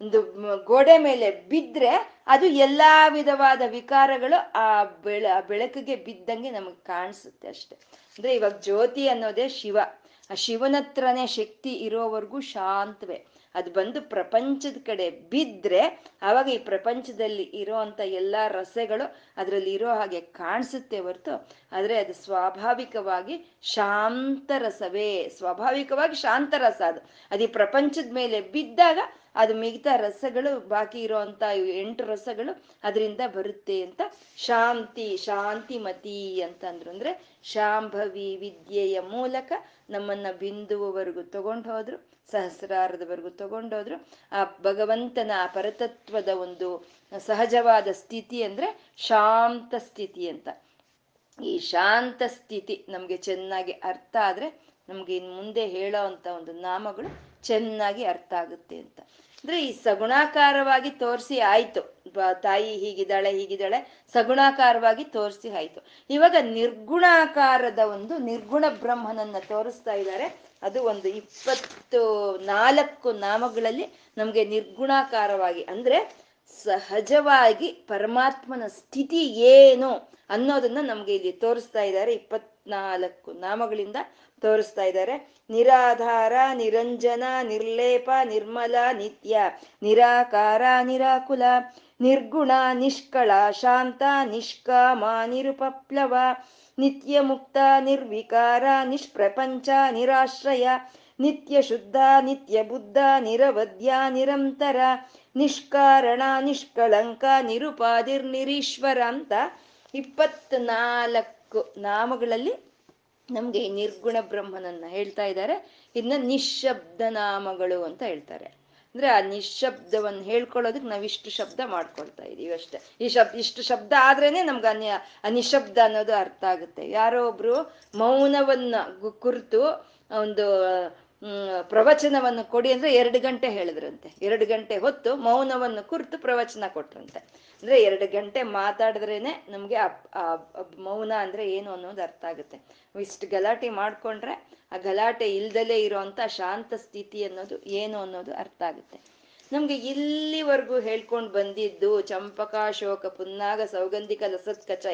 ಒಂದು ಗೋಡೆ ಮೇಲೆ ಬಿದ್ದರೆ ಅದು ಎಲ್ಲಾ ವಿಧವಾದ ವಿಕಾರಗಳು ಆ ಬೆಳ ಬೆಳಕಿಗೆ ಬಿದ್ದಂಗೆ ನಮಗೆ ಕಾಣಿಸುತ್ತೆ ಅಷ್ಟೆ. ಅಂದ್ರೆ ಇವಾಗ ಜ್ಯೋತಿ ಅನ್ನೋದೇ ಶಿವ. ಆ ಶಿವನತ್ರನೇ ಶಕ್ತಿ ಇರೋವರೆಗೂ ಶಾಂತವೇ. ಅದು ಬಂದು ಪ್ರಪಂಚದ ಕಡೆ ಬಿದ್ದರೆ ಆವಾಗ ಈ ಪ್ರಪಂಚದಲ್ಲಿ ಇರೋವಂಥ ಎಲ್ಲ ರಸಗಳು ಅದರಲ್ಲಿ ಇರೋ ಹಾಗೆ ಕಾಣಿಸುತ್ತೆ ಹೊರತು, ಆದರೆ ಅದು ಸ್ವಾಭಾವಿಕವಾಗಿ ಶಾಂತ ರಸವೇ. ಸ್ವಾಭಾವಿಕವಾಗಿ ಶಾಂತ ರಸ ಅದು. ಅದು ಈ ಪ್ರಪಂಚದ ಮೇಲೆ ಬಿದ್ದಾಗ ಅದು ಮಿಗತಾ ರಸಗಳು ಬಾಕಿ ಇರುವಂತ ಎಂಟು ರಸಗಳು ಅದರಿಂದ ಬರುತ್ತೆ ಅಂತ. ಶಾಂತಿ, ಶಾಂತಿಮತಿ ಅಂತಂದ್ರು ಅಂದ್ರೆ ಶಾಂಭವಿ ವಿದ್ಯೆಯ ಮೂಲಕ ನಮ್ಮನ್ನ ಬಿಂದುವವರೆಗೂ ತಗೊಂಡು ಹೋದ್ರು, ಸಹಸ್ರಾರದವರೆಗೂ ತಗೊಂಡೋದ್ರು ಆ ಭಗವಂತನ ಆ ಪರತತ್ವದ ಒಂದು ಸಹಜವಾದ ಸ್ಥಿತಿ ಅಂದ್ರೆ ಶಾಂತ ಸ್ಥಿತಿ ಅಂತ. ಈ ಶಾಂತ ಸ್ಥಿತಿ ನಮ್ಗೆ ಚೆನ್ನಾಗಿ ಅರ್ಥ ಆದ್ರೆ ನಮ್ಗೆ ಇನ್ ಮುಂದೆ ಹೇಳೋ ಅಂತ ಒಂದು ನಾಮಗಳು ಚೆನ್ನಾಗಿ ಅರ್ಥ ಆಗುತ್ತೆ ಅಂತ. ಅಂದ್ರೆ ಈ ಸಗುಣಾಕಾರವಾಗಿ ತೋರಿಸಿ ಆಯ್ತು. ತಾಯಿ ಹೀಗಿದ್ದಾಳೆ ಹೀಗಿದ್ದಾಳೆ, ಸಗುಣಾಕಾರವಾಗಿ ತೋರಿಸಿ ಆಯ್ತು. ಇವಾಗ ನಿರ್ಗುಣಾಕಾರದ ಒಂದು ನಿರ್ಗುಣ ಬ್ರಹ್ಮನನ್ನ ತೋರಿಸ್ತಾ ಇದ್ದಾರೆ. ಅದು ಒಂದು ಇಪ್ಪತ್ತು ನಾಲ್ಕು ನಾಮಗಳಲ್ಲಿ ನಮ್ಗೆ ನಿರ್ಗುಣಾಕಾರವಾಗಿ, ಅಂದ್ರೆ ಸಹಜವಾಗಿ ಪರಮಾತ್ಮನ ಸ್ಥಿತಿ ಏನು ಅನ್ನೋದನ್ನ ನಮ್ಗೆ ಇಲ್ಲಿ ತೋರಿಸ್ತಾ ಇದ್ದಾರೆ. ಇಪ್ಪತ್ನಾಲ್ಕು ನಾಮಗಳಿಂದ ತೋರಿಸ್ತಾ ಇದ್ದಾರೆ. ನಿರಾಧಾರ, ನಿರಂಜನ, ನಿರ್ಲೇಪ, ನಿರ್ಮಲ, ನಿತ್ಯ, ನಿರಾಕಾರ, ನಿರಾಕುಲ, ನಿರ್ಗುಣ, ನಿಷ್ಕಳ, ಶಾಂತ, ನಿಷ್ಕಾಮ, ನಿರುಪಪ್ಲವ ನಿತ್ಯ ಮುಕ್ತ ನಿರ್ವಿಕಾರ, ನಿಷ್ಪ್ರಪಂಚ, ನಿರಾಶ್ರಯ ನಿತ್ಯ ಶುದ್ಧ ನಿತ್ಯ ಬುದ್ಧ ನಿರವಧ್ಯ ನಿರಂತರ, ನಿಷ್ಕಾರಣ, ನಿಷ್ಕಳಂಕ, ನಿರುಪಾದಿರ್ನಿರೀಶ್ವರ ಅಂತ ಇಪ್ಪತ್ನಾಲ್ಕು ನಾಮಗಳಲ್ಲಿ ನಮ್ಗೆ ನಿರ್ಗುಣ ಬ್ರಹ್ಮನನ್ನ ಹೇಳ್ತಾ ಇದ್ದಾರೆ. ಇದನ್ನ ನಿಶಬ್ದ ನಾಮಗಳು ಅಂತ ಹೇಳ್ತಾರೆ. ಅಂದ್ರೆ ಆ ನಿಶಬ್ದವನ್ನು ಹೇಳ್ಕೊಳ್ಳೋದಕ್ಕೆ ನಾವು ಇಷ್ಟು ಶಬ್ದ ಮಾಡ್ಕೊಳ್ತಾ ಇದೀವಿ ಅಷ್ಟೇ. ಈ ಶಬ್ದ ಇಷ್ಟು ಶಬ್ದ ಆದ್ರೇನೆ ನಮ್ಗೆ ಅನ್ಯ ನಿಶಬ್ದ ಅನ್ನೋದು ಅರ್ಥ ಆಗುತ್ತೆ. ಯಾರೋ ಒಬ್ರು ಮೌನವನ್ನ ಕುರಿತು ಒಂದು ಪ್ರವಚನವನ್ನು ಕೊಡಿ ಅಂದ್ರೆ ಎರಡು ಗಂಟೆ ಹೇಳಿದ್ರಂತೆ. ಎರಡು ಗಂಟೆ ಹೊತ್ತು ಮೌನವನ್ನು ಕುರಿತು ಪ್ರವಚನ ಕೊಟ್ರಂತೆ. ಅಂದ್ರೆ ಎರಡು ಗಂಟೆ ಮಾತಾಡಿದ್ರೇನೆ ನಮ್ಗೆ ಮೌನ ಅಂದ್ರೆ ಏನು ಅನ್ನೋದು ಅರ್ಥ ಆಗುತ್ತೆ. ಇಷ್ಟು ಗಲಾಟೆ ಮಾಡ್ಕೊಂಡ್ರೆ ಆ ಗಲಾಟೆ ಇಲ್ದಲೆ ಇರುವಂತ ಶಾಂತ ಸ್ಥಿತಿ ಅನ್ನೋದು ಏನು ಅನ್ನೋದು ಅರ್ಥ ಆಗುತ್ತೆ. ನಮ್ಗೆ ಇಲ್ಲಿವರೆಗೂ ಹೇಳ್ಕೊಂಡು ಬಂದಿದ್ದು ಚಂಪಕಾಶೋಕ ಪುನ್ನಾಗ ಸೌಗಂಧಿಕ ಲಸತ್ಕಚ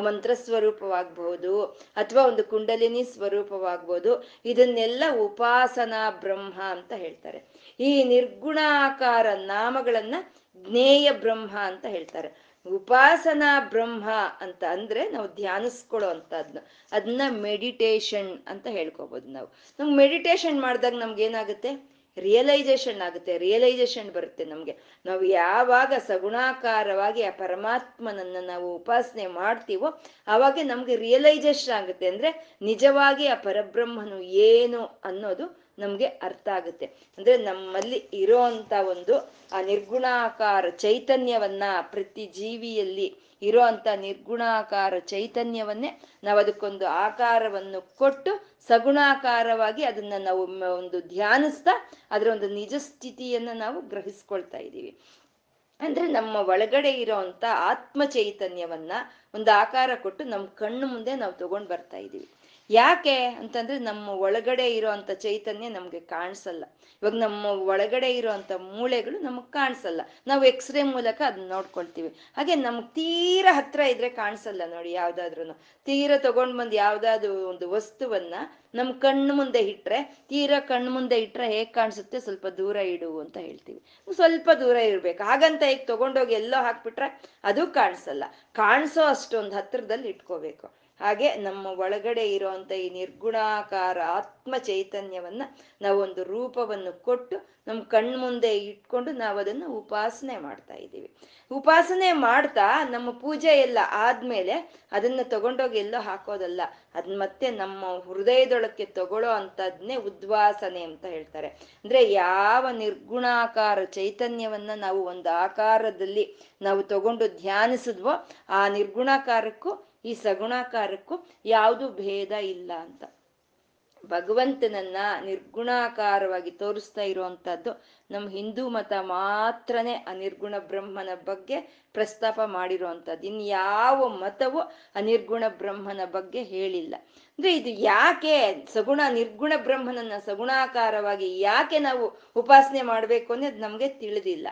ಮಂತ್ರ ಸ್ವರೂಪವಾಗ್ಬಹುದು ಅಥವಾ ಒಂದು ಕುಂಡಲಿನಿ ಸ್ವರೂಪವಾಗ್ಬೋದು. ಇದನ್ನೆಲ್ಲ ಉಪಾಸನಾ ಬ್ರಹ್ಮ ಅಂತ ಹೇಳ್ತಾರೆ. ಈ ನಿರ್ಗುಣಾಕಾರ ನಾಮಗಳನ್ನ ಜ್ಞೇಯ ಬ್ರಹ್ಮ ಅಂತ ಹೇಳ್ತಾರೆ. ಉಪಾಸನಾ ಬ್ರಹ್ಮ ಅಂತ ಅಂದ್ರೆ ನಾವು ಧ್ಯಾನಿಸ್ಕೊಳ್ಳೋ ಅಂತದ್ನ ಅದನ್ನ ಮೆಡಿಟೇಷನ್ ಅಂತ ಹೇಳ್ಕೊಬೋದು ನಾವು. ನಮ್ಗೆ ಮೆಡಿಟೇಷನ್ ಮಾಡಿದಾಗ ನಮ್ಗೆ ಏನಾಗುತ್ತೆ? ರಿಯಲೈಸೇಷನ್ ಆಗುತ್ತೆ ರಿಯಲೈಸೇಷನ್ ಬರುತ್ತೆ ನಮಗೆ. ನಾವು ಯಾವಾಗ ಸಗುಣಾಕಾರವಾಗಿ ಆ ಪರಮಾತ್ಮನನ್ನ ನಾವು ಉಪಾಸನೆ ಮಾಡ್ತೀವೋ ಆವಾಗ ನಮ್ಗೆ ರಿಯಲೈಸೇಷನ್ ಆಗುತ್ತೆ ಅಂದ್ರೆ ನಿಜವಾಗಿ ಆ ಪರಬ್ರಹ್ಮನು ಏನು ಅನ್ನೋದು ನಮ್ಗೆ ಅರ್ಥ ಆಗುತ್ತೆ. ಅಂದ್ರೆ ನಮ್ಮಲ್ಲಿ ಇರೋ ಒಂದು ಆ ನಿರ್ಗುಣಾಕಾರ ಚೈತನ್ಯವನ್ನ ಪ್ರತಿ ಜೀವಿಯಲ್ಲಿ ಇರೋ ಅಂತ ನಿರ್ಗುಣಾಕಾರ ಚೈತನ್ಯವನ್ನೇ ನಾವು ಅದಕ್ಕೊಂದು ಆಕಾರವನ್ನು ಕೊಟ್ಟು ಸಗುಣಾಕಾರವಾಗಿ ಅದನ್ನ ನಾವು ಒಂದು ಧ್ಯಾನಿಸ್ತಾ ಅದರ ಒಂದು ನಿಜ ಸ್ಥಿತಿಯನ್ನ ನಾವು ಗ್ರಹಿಸ್ಕೊಳ್ತಾ ಇದ್ದೀವಿ. ಅಂದ್ರೆ ನಮ್ಮ ಒಳಗಡೆ ಇರೋಂಥ ಆತ್ಮ ಚೈತನ್ಯವನ್ನ ಒಂದು ಆಕಾರ ಕೊಟ್ಟು ನಮ್ಮ ಕಣ್ಣು ಮುಂದೆ ನಾವು ತಗೊಂಡ್ ಬರ್ತಾ ಇದ್ದೀವಿ. ಯಾಕೆ ಅಂತಂದ್ರೆ ನಮ್ಮ ಒಳಗಡೆ ಇರೋಂಥ ಚೈತನ್ಯ ನಮ್ಗೆ ಕಾಣಿಸಲ್ಲ. ಇವಾಗ ನಮ್ಮ ಒಳಗಡೆ ಇರೋಂಥ ಮೂಳೆಗಳು ನಮಗ್ ಕಾಣಿಸಲ್ಲ. ನಾವು ಎಕ್ಸ್ರೇ ಮೂಲಕ ಅದನ್ನ ನೋಡ್ಕೊಳ್ತೀವಿ. ಹಾಗೆ ನಮ್ಗೆ ತೀರ ಹತ್ರ ಇದ್ರೆ ಕಾಣಿಸಲ್ಲ ನೋಡಿ ಯಾವ್ದಾದ್ರು ತೀರ ತಗೊಂಡ್ ಬಂದ್ ಯಾವ್ದಾದ್ರು ಒಂದು ವಸ್ತುವನ್ನ ನಮ್ ಕಣ್ಣು ಮುಂದೆ ಇಟ್ರೆ, ತೀರ ಕಣ್ಣು ಮುಂದೆ ಇಟ್ರೆ ಹೇಗ್ ಕಾಣಿಸುತ್ತೆ? ಸ್ವಲ್ಪ ದೂರ ಇಡು ಅಂತ ಹೇಳ್ತೀವಿ. ಸ್ವಲ್ಪ ದೂರ ಇರ್ಬೇಕು. ಹಾಗಂತ ಈಗ ತಗೊಂಡೋಗಿ ಎಲ್ಲೋ ಹಾಕ್ಬಿಟ್ರೆ ಅದು ಕಾಣಿಸಲ್ಲ. ಕಾಣಿಸೋ ಅಷ್ಟೊಂದು ಹತ್ರದಲ್ಲಿ ಇಟ್ಕೋಬೇಕು. ಹಾಗೆ ನಮ್ಮ ಒಳಗಡೆ ಇರುವಂತ ಈ ನಿರ್ಗುಣಾಕಾರ ಆತ್ಮ ಚೈತನ್ಯವನ್ನ ನಾವೊಂದು ರೂಪವನ್ನು ಕೊಟ್ಟು ನಮ್ಮ ಕಣ್ ಮುಂದೆ ಇಟ್ಕೊಂಡು ನಾವು ಅದನ್ನ ಉಪಾಸನೆ ಮಾಡ್ತಾ ಇದ್ದೀವಿ. ಉಪಾಸನೆ ಮಾಡ್ತಾ ನಮ್ಮ ಪೂಜೆ ಎಲ್ಲ ಆದ್ಮೇಲೆ ಅದನ್ನ ತಗೊಂಡೋಗಿ ಎಲ್ಲೋ ಹಾಕೋದಲ್ಲ, ಅದ್ ಮತ್ತೆ ನಮ್ಮ ಹೃದಯದೊಳಕ್ಕೆ ತಗೊಳ್ಳೋ ಅಂತದ್ನೇ ಉದ್ವಾಸನೆ ಅಂತ ಹೇಳ್ತಾರೆ. ಅಂದ್ರೆ ಯಾವ ನಿರ್ಗುಣಾಕಾರ ಚೈತನ್ಯವನ್ನ ನಾವು ಒಂದು ಆಕಾರದಲ್ಲಿ ನಾವು ತಗೊಂಡು ಧ್ಯಾನಿಸಿದ್ವೋ ಆ ನಿರ್ಗುಣಾಕಾರಕ್ಕೂ ಈ ಸಗುಣಾಕಾರಕ್ಕೂ ಯಾವುದು ಭೇದ ಇಲ್ಲ ಅಂತ. ಭಗವಂತನನ್ನ ನಿರ್ಗುಣಾಕಾರವಾಗಿ ತೋರಿಸ್ತಾ ಇರುವಂತಹದ್ದು ನಮ್ಮ ಹಿಂದೂ ಮತ ಮಾತ್ರನೇ ಆ ನಿರ್ಗುಣ ಬ್ರಹ್ಮನ ಬಗ್ಗೆ ಪ್ರಸ್ತಾಪ ಮಾಡಿರುವಂಥದ್ದು ಇನ್ಯಾವ ಮತವು ಅನಿರ್ಗುಣ ನಿರ್ಗುಣ ಬ್ರಹ್ಮನ ಬಗ್ಗೆ ಹೇಳಿಲ್ಲ. ಅಂದ್ರೆ ಇದು ಯಾಕೆ ಸಗುಣ ನಿರ್ಗುಣ ಬ್ರಹ್ಮನನ್ನ ಸಗುಣಾಕಾರವಾಗಿ ಯಾಕೆ ನಾವು ಉಪಾಸನೆ ಮಾಡ್ಬೇಕು ಅನ್ನೋದು ನಮ್ಗೆ ತಿಳಿದಿಲ್ಲ.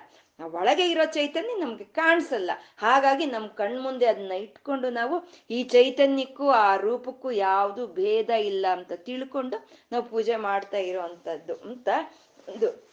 ಒಳಗೆ ಇರೋ ಚೈತನ್ಯ ನಮ್ಗೆ ಕಾಣಿಸಲ್ಲ. ಹಾಗಾಗಿ ನಮ್ಮ ಕಣ್ಮುಂದೆ ಅದನ್ನ ಇಟ್ಕೊಂಡು ನಾವು ಈ ಚೈತನ್ಯಕ್ಕೂ, ಆ ರೂಪಕ್ಕೂ ಯಾವುದು ಭೇದ ಇಲ್ಲ ಅಂತ ತಿಳ್ಕೊಂಡು ನಾವು ಪೂಜೆ ಮಾಡ್ತಾ ಇರೋ ಅಂತದ್ದು ಅಂತ ಒಂದು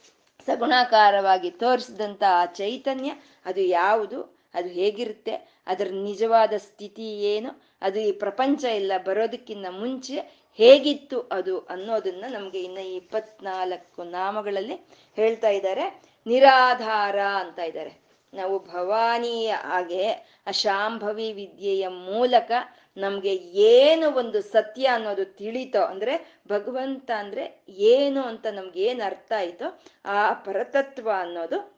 ಸಗುಣಾಕಾರವಾಗಿ ತೋರಿಸಿದಂತ ಆ ಚೈತನ್ಯ. ಅದು ಯಾವುದು, ಅದು ಹೇಗಿರುತ್ತೆ, ಅದರ ನಿಜವಾದ ಸ್ಥಿತಿ ಏನು, ಅದು ಈ ಪ್ರಪಂಚ ಎಲ್ಲ ಬರೋದಕ್ಕಿಂತ ಮುಂಚೆ ಹೇಗಿತ್ತು ಅದು ಅನ್ನೋದನ್ನ ನಮ್ಗೆ ಇನ್ನ ಇಪ್ಪತ್ನಾಲ್ಕು ನಾಮಗಳಲ್ಲಿ ಹೇಳ್ತಾ ಇದ್ದಾರೆ. ನಿರಾಧಾರ ಅಂತ ಇದ್ದಾರೆ. ನಾವು ಭವಾನಿಯ ಹಾಗೆ ಆ ಶಾಂಭವಿ ವಿದ್ಯೆಯ ಮೂಲಕ ನಮ್ಗೆ ಏನು ಒಂದು ಸತ್ಯ ಅನ್ನೋದು ತಿಳಿತೋ, ಅಂದ್ರೆ ಭಗವಂತ ಅಂದ್ರೆ ಏನು ಅಂತ ನಮ್ಗೆ ಏನ್ ಅರ್ಥ ಆಯ್ತೋ ಆ ಪರತತ್ವ ಅನ್ನೋದು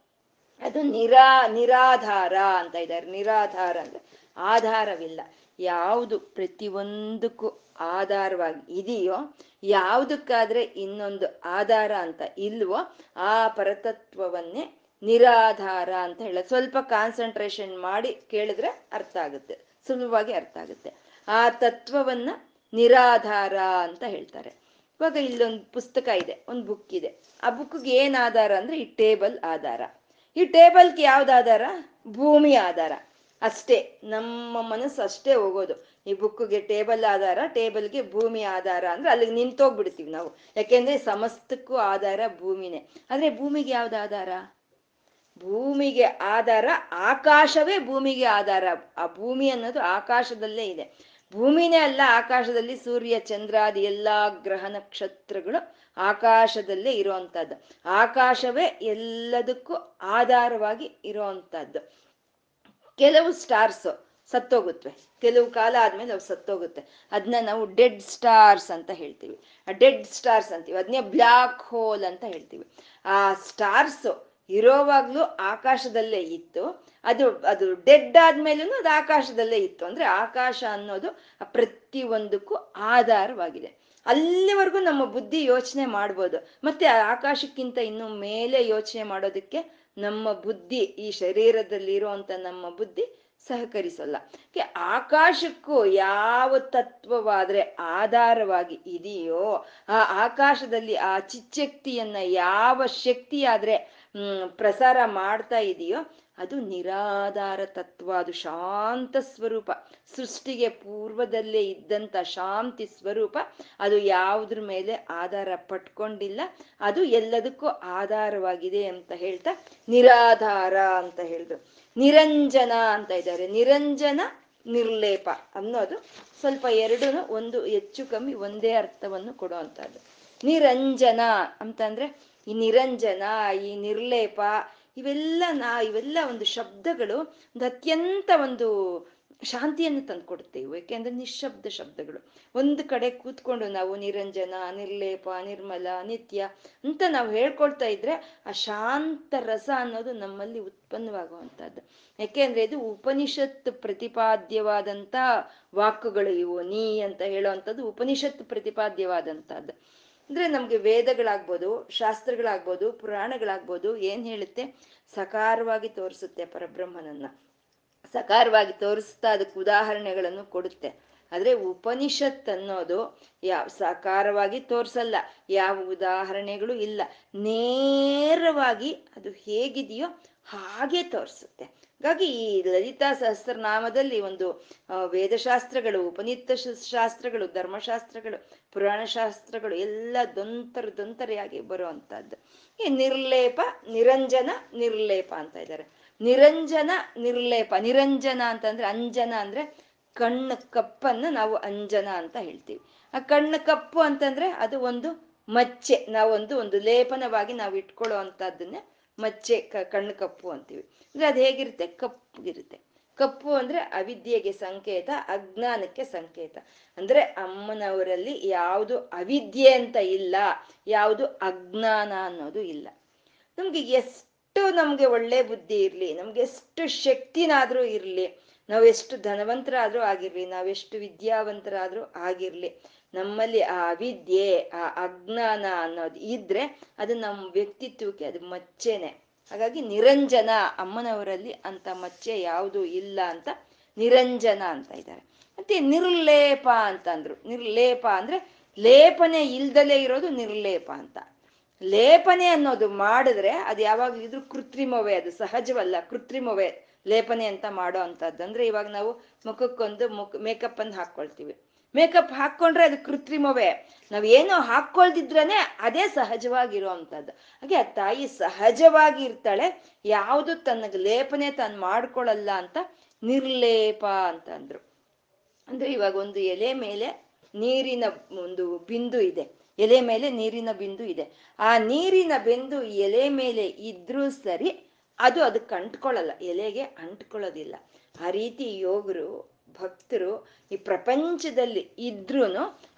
ಅದು ನಿರಾ, ನಿರಾಧಾರ ಅಂತ ಇದ್ದಾರೆ. ನಿರಾಧಾರ ಅಂದ್ರೆ ಆಧಾರವಿಲ್ಲ. ಯಾವುದು ಪ್ರತಿಯೊಂದಕ್ಕೂ ಆಧಾರವಾಗಿ ಇದೆಯೋ, ಯಾವುದಕ್ಕಾದ್ರೆ ಇನ್ನೊಂದು ಆಧಾರ ಅಂತ ಇಲ್ವೋ, ಆ ಪರತತ್ವವನ್ನೇ ನಿರಾಧಾರ ಅಂತ ಹೇಳ, ಸ್ವಲ್ಪ ಕಾನ್ಸಂಟ್ರೇಷನ್ ಮಾಡಿ ಕೇಳಿದ್ರೆ ಅರ್ಥ ಆಗುತ್ತೆ, ಸುಲಭವಾಗಿ ಅರ್ಥ ಆಗುತ್ತೆ. ಆ ತತ್ವವನ್ನ ನಿರಾಧಾರ ಅಂತ ಹೇಳ್ತಾರೆ. ಇವಾಗ ಇಲ್ಲೊಂದು ಪುಸ್ತಕ ಇದೆ, ಒಂದು ಬುಕ್ ಇದೆ. ಆ ಬುಕ್ಗೆ ಏನ್ ಆಧಾರ ಅಂದ್ರೆ ಈ ಟೇಬಲ್ ಆಧಾರ. ಈ ಟೇಬಲ್ಗೆ ಯಾವ್ದು ಆಧಾರ? ಭೂಮಿ ಆಧಾರ. ಅಷ್ಟೇ, ನಮ್ಮ ಮನಸ್ಸು ಅಷ್ಟೇ ಹೋಗೋದು. ಈ ಬುಕ್ಗೆ ಟೇಬಲ್ ಆಧಾರ, ಟೇಬಲ್ಗೆ ಭೂಮಿ ಆಧಾರ ಅಂದ್ರೆ ಅಲ್ಲಿಗೆ ನಿಂತೋಗ್ಬಿಡ್ತೀವಿ ನಾವು. ಯಾಕೆಂದ್ರೆ ಸಮಸ್ತಕ್ಕೂ ಆಧಾರ ಭೂಮಿನೇ. ಅಂದ್ರೆ ಭೂಮಿಗೆ ಯಾವ್ದು ಆಧಾರ? ಭೂಮಿಗೆ ಆಧಾರ, ಆಕಾಶವೇ ಭೂಮಿಗೆ ಆಧಾರ. ಆ ಭೂಮಿ ಅನ್ನೋದು ಆಕಾಶದಲ್ಲೇ ಇದೆ. ಭೂಮಿನೇ ಅಲ್ಲ, ಆಕಾಶದಲ್ಲಿ ಸೂರ್ಯ ಚಂದ್ರಾದಿ ಎಲ್ಲಾ ಗ್ರಹ ನಕ್ಷತ್ರಗಳು ಆಕಾಶದಲ್ಲೇ ಇರುವಂತಹದ್ದು. ಆಕಾಶವೇ ಎಲ್ಲದಕ್ಕೂ ಆಧಾರವಾಗಿ ಇರುವಂತಹದ್ದು. ಕೆಲವು ಸ್ಟಾರ್ಸ್. ಸತ್ತೋಗುತ್ತವೆ ಕೆಲವು ಕಾಲ ಆದ್ಮೇಲೆ ಅವು ಸತ್ತೋಗುತ್ತೆ. ಅದನ್ನ ನಾವು ಡೆಡ್ ಸ್ಟಾರ್ಸ್ ಅಂತ ಹೇಳ್ತೀವಿ. ಆ ಡೆಡ್ ಸ್ಟಾರ್ಸ್ ಅಂತೀವಿ. ಅದನ್ನೇ ಬ್ಲ್ಯಾಕ್ ಹೋಲ್ ಅಂತ ಹೇಳ್ತೀವಿ. ಆ ಸ್ಟಾರ್ಸ್ ಇರೋವಾಗ್ಲೂ ಆಕಾಶದಲ್ಲೇ ಇತ್ತು. ಅದು ಅದು ಡೆಡ್ ಆದ್ಮೇಲೂ ಅದು ಆಕಾಶದಲ್ಲೇ ಇತ್ತು. ಅಂದ್ರೆ ಆಕಾಶ ಅನ್ನೋದು ಪ್ರತಿ ಒಂದಕ್ಕೂ ಆಧಾರವಾಗಿದೆ. ಅಲ್ಲಿವರೆಗೂ ನಮ್ಮ ಬುದ್ಧಿ ಯೋಚನೆ ಮಾಡ್ಬೋದು. ಮತ್ತೆ ಆಕಾಶಕ್ಕಿಂತ ಇನ್ನು ಮೇಲೆ ಯೋಚನೆ ಮಾಡೋದಕ್ಕೆ ನಮ್ಮ ಬುದ್ಧಿ, ಈ ಶರೀರದಲ್ಲಿ ಇರುವಂತ ನಮ್ಮ ಬುದ್ಧಿ ಸಹಕರಿಸಲ್ಲ. ಆಕಾಶಕ್ಕೂ ಯಾವ ತತ್ವವಾದ್ರೆ ಆಧಾರವಾಗಿ ಇದೆಯೋ, ಆ ಆಕಾಶದಲ್ಲಿ ಆ ಚಿಚ್ಚಕ್ತಿಯನ್ನ ಯಾವ ಶಕ್ತಿಯಾದ್ರೆ, ಹ್ಮ್, ಪ್ರಸಾರ ಮಾಡ್ತಾ ಇದೆಯೋ, ಅದು ನಿರಾಧಾರ ತತ್ವ, ಅದು ಶಾಂತ ಸ್ವರೂಪ. ಸೃಷ್ಟಿಗೆ ಪೂರ್ವದಲ್ಲೇ ಇದ್ದಂತ ಶಾಂತಿ ಸ್ವರೂಪ, ಅದು ಯಾವುದ್ರ ಮೇಲೆ ಆಧಾರ ಪಟ್ಕೊಂಡಿಲ್ಲ, ಅದು ಎಲ್ಲದಕ್ಕೂ ಆಧಾರವಾಗಿದೆ ಅಂತ ಹೇಳ್ತಾ, ನಿರಾಧಾರ ಅಂತ ಹೇಳಿದ್ರು ನಿರಂಜನ ಅಂತ ಇದ್ದಾರೆ. ನಿರಂಜನ ನಿರ್ಲೇಪ ಅನ್ನೋದು ಸ್ವಲ್ಪ ಎರಡೂ ಒಂದು ಹೆಚ್ಚು ಕಮ್ಮಿ ಒಂದೇ ಅರ್ಥವನ್ನು ಕೊಡುವಂಥದ್ದು. ನಿರಂಜನ ಅಂತಂದ್ರೆ ಈ ನಿರಂಜನ, ಈ ನಿರ್ಲೇಪ, ಇವೆಲ್ಲ ನಾ ಇವೆಲ್ಲ ಒಂದು ಶಬ್ದಗಳು ಒಂದು ಅತ್ಯಂತ ಒಂದು ಶಾಂತಿಯನ್ನು ತಂದುಕೊಡುತ್ತೆ ಇವು ಯಾಕೆಂದ್ರೆ ನಿಶಬ್ದ ಶಬ್ದಗಳು. ಒಂದು ಕಡೆ ಕೂತ್ಕೊಂಡು ನಾವು ನಿರಂಜನ, ನಿರ್ಲೇಪ, ನಿರ್ಮಲ, ನಿತ್ಯ ಅಂತ ನಾವು ಹೇಳ್ಕೊಳ್ತಾ ಇದ್ರೆ ಆ ಶಾಂತ ರಸ ಅನ್ನೋದು ನಮ್ಮಲ್ಲಿ ಉತ್ಪನ್ನವಾಗುವಂತಹದ್ದು ಯಾಕೆಂದ್ರೆ ಇದು ಉಪನಿಷತ್ ಪ್ರತಿಪಾದ್ಯವಾದಂತ ವಾಕುಗಳು ಇವು. ನೀ ಅಂತ ಹೇಳುವಂಥದ್ದು ಉಪನಿಷತ್ ಪ್ರತಿಪಾದ್ಯವಾದಂತಹದ್ದು ಅಂದ್ರೆ ನಮ್ಗೆ ವೇದಗಳಾಗ್ಬೋದು, ಶಾಸ್ತ್ರಗಳಾಗ್ಬೋದು, ಪುರಾಣಗಳಾಗ್ಬೋದು ಏನ್ ಹೇಳುತ್ತೆ? ಸಕಾರವಾಗಿ ತೋರಿಸುತ್ತೆ ಪರಬ್ರಹ್ಮನನ್ನ. ಸಕಾರವಾಗಿ ತೋರಿಸ್ತಾ ಅದಕ್ಕೆ ಉದಾಹರಣೆಗಳನ್ನು ಕೊಡುತ್ತೆ. ಆದ್ರೆ ಉಪನಿಷತ್ ಅನ್ನೋದು ಯಾವ ಸಾಕಾರವಾಗಿ ತೋರ್ಸಲ್ಲ. ಯಾವ ಉದಾಹರಣೆಗಳು ಇಲ್ಲ. ನೇರವಾಗಿ ಅದು ಹೇಗಿದೆಯೋ ಹಾಗೆ ತೋರಿಸುತ್ತೆ. ಹಾಗಾಗಿ ಈ ಲಲಿತಾ ಸಹಸ್ರನಾಮದಲ್ಲಿ ಒಂದು ವೇದಶಾಸ್ತ್ರಗಳು ಉಪನಿತ್ತ ಶಾಸ್ತ್ರಗಳು, ಧರ್ಮಶಾಸ್ತ್ರಗಳು ಪುರಾಣ ಶಾಸ್ತ್ರಗಳು ಎಲ್ಲ ದೊಂತರ ದೊಂತರೆಯಾಗಿ ಬರುವಂತಹದ್ದು. ಈ ನಿರ್ಲೇಪ, ನಿರಂಜನ, ನಿರ್ಲೇಪ ಅಂತ ಇದ್ದಾರೆ. ನಿರಂಜನ ನಿರ್ಲೇಪ, ನಿರಂಜನ ಅಂತಂದ್ರೆ ಅಂಜನ ಅಂದ್ರೆ ಕಣ್ಣು ಕಪ್ಪನ್ನ ನಾವು ಅಂಜನ ಅಂತ ಹೇಳ್ತೀವಿ. ಆ ಕಣ್ಣು ಕಪ್ಪು ಅಂತಂದ್ರೆ ಅದು ಒಂದು ಮಚ್ಚೆ, ನಾವೊಂದು ಒಂದು ಲೇಪನವಾಗಿ ನಾವು ಇಟ್ಕೊಳ್ಳೋ ಅಂತದನ್ನೇ ಮಚ್ಚೆ ಕಣ್ಣು ಕಪ್ಪು ಅಂತೀವಿ. ಅಂದ್ರೆ ಅದು ಹೇಗಿರುತ್ತೆ? ಕಪ್ಪಗಿರುತ್ತೆ. ಕಪ್ಪು ಅಂದ್ರೆ ಅವಿದ್ಯೆಗೆ ಸಂಕೇತ, ಅಜ್ಞಾನಕ್ಕೆ ಸಂಕೇತ. ಅಂದ್ರೆ ಅಮ್ಮನವರಲ್ಲಿ ಯಾವುದು ಅವಿದ್ಯೆ ಅಂತ ಇಲ್ಲ, ಯಾವುದು ಅಜ್ಞಾನ ಅನ್ನೋದು ಇಲ್ಲ. ನಮ್ಗೆ ಎಷ್ಟು ನಮ್ಗೆ ಒಳ್ಳೆ ಬುದ್ಧಿ ಇರ್ಲಿ, ನಮ್ಗೆ ಎಷ್ಟು ಶಕ್ತಿನಾದ್ರೂ ಇರ್ಲಿ ನಾವೆಷ್ಟು ಧನವಂತರಾದ್ರೂ ಆಗಿರ್ಲಿ ನಾವೆಷ್ಟು ವಿದ್ಯಾವಂತರಾದ್ರೂ ಆಗಿರ್ಲಿ, ನಮ್ಮಲ್ಲಿ ಆ ಅವಿದ್ಯೆ ಆ ಅಜ್ಞಾನ ಅನ್ನೋದು ಇದ್ರೆ ಅದು ನಮ್ಮ ವ್ಯಕ್ತಿತ್ವಕ್ಕೆ ಅದು ಮಚ್ಚೆನೆ. ಹಾಗಾಗಿ ನಿರಂಜನ ಅಮ್ಮನವರಲ್ಲಿ ಅಂತ ಮಚ್ಚೆ ಯಾವುದು ಇಲ್ಲ ಅಂತ ನಿರಂಜನ ಅಂತ ಇದ್ದಾರೆ. ಮತ್ತೆ ನಿರ್ಲೇಪ ಅಂತಂದ್ರು. ನಿರ್ಲೇಪ ಅಂದ್ರೆ ಲೇಪನೆ ಇಲ್ದಲೇ ಇರೋದು ನಿರ್ಲೇಪ ಅಂತ. ಲೇಪನೆ ಅನ್ನೋದು ಮಾಡಿದ್ರೆ ಅದು ಯಾವಾಗ ಇದ್ರು ಕೃತ್ರಿಮವೇ, ಅದು ಸಹಜವಲ್ಲ, ಕೃತ್ರಿಮವೇ ಲೇಪನೆ ಅಂತ ಮಾಡೋ ಅಂತದ್ದು ಅಂದ್ರೆ ಇವಾಗ ನಾವು ಮುಖಕ್ಕೊಂದು ಮುಖ ಮೇಕಪ್ ಅನ್ನು ಹಾಕೊಳ್ತೀವಿ ಮೇಕಪ್ ಹಾಕೊಂಡ್ರೆ ಅದು ಕೃತ್ರಿಮವೇ. ನಾವೇನೋ ಹಾಕೊಳ್ದಿದ್ರನೆ ಅದೇ ಸಹಜವಾಗಿರೋ ಅಂತದ್ದು ಹಾಗೆ ಆ ತಾಯಿ ಸಹಜವಾಗಿ ಇರ್ತಾಳೆ ಯಾವುದು ತನ್ನ ಲೇಪನೆ ತಾನು ಮಾಡ್ಕೊಳಲ್ಲ ಅಂತ ನಿರ್ಲೇಪ ಅಂತ ಅಂದ್ರು ಅಂದ್ರೆ ಇವಾಗ ಒಂದು ಎಲೆ ಮೇಲೆ ನೀರಿನ ಒಂದು ಬಿಂದು ಇದೆ. ಎಲೆ ಮೇಲೆ ನೀರಿನ ಬಿಂದು ಇದೆ. ಆ ನೀರಿನ ಬಿಂದು ಎಲೆ ಮೇಲೆ ಇದ್ರೂ ಸರಿ ಅದು ಅದಕ್ಕೆ ಅಂಟ್ಕೊಳ್ಳಲ್ಲ ಎಲೆಗೆ ಅಂಟ್ಕೊಳ್ಳೋದಿಲ್ಲ. ಆ ರೀತಿ ಯೋಗರು, ಭಕ್ತರು ಈ ಪ್ರಪಂಚದಲ್ಲಿ ಇದ್ರೂ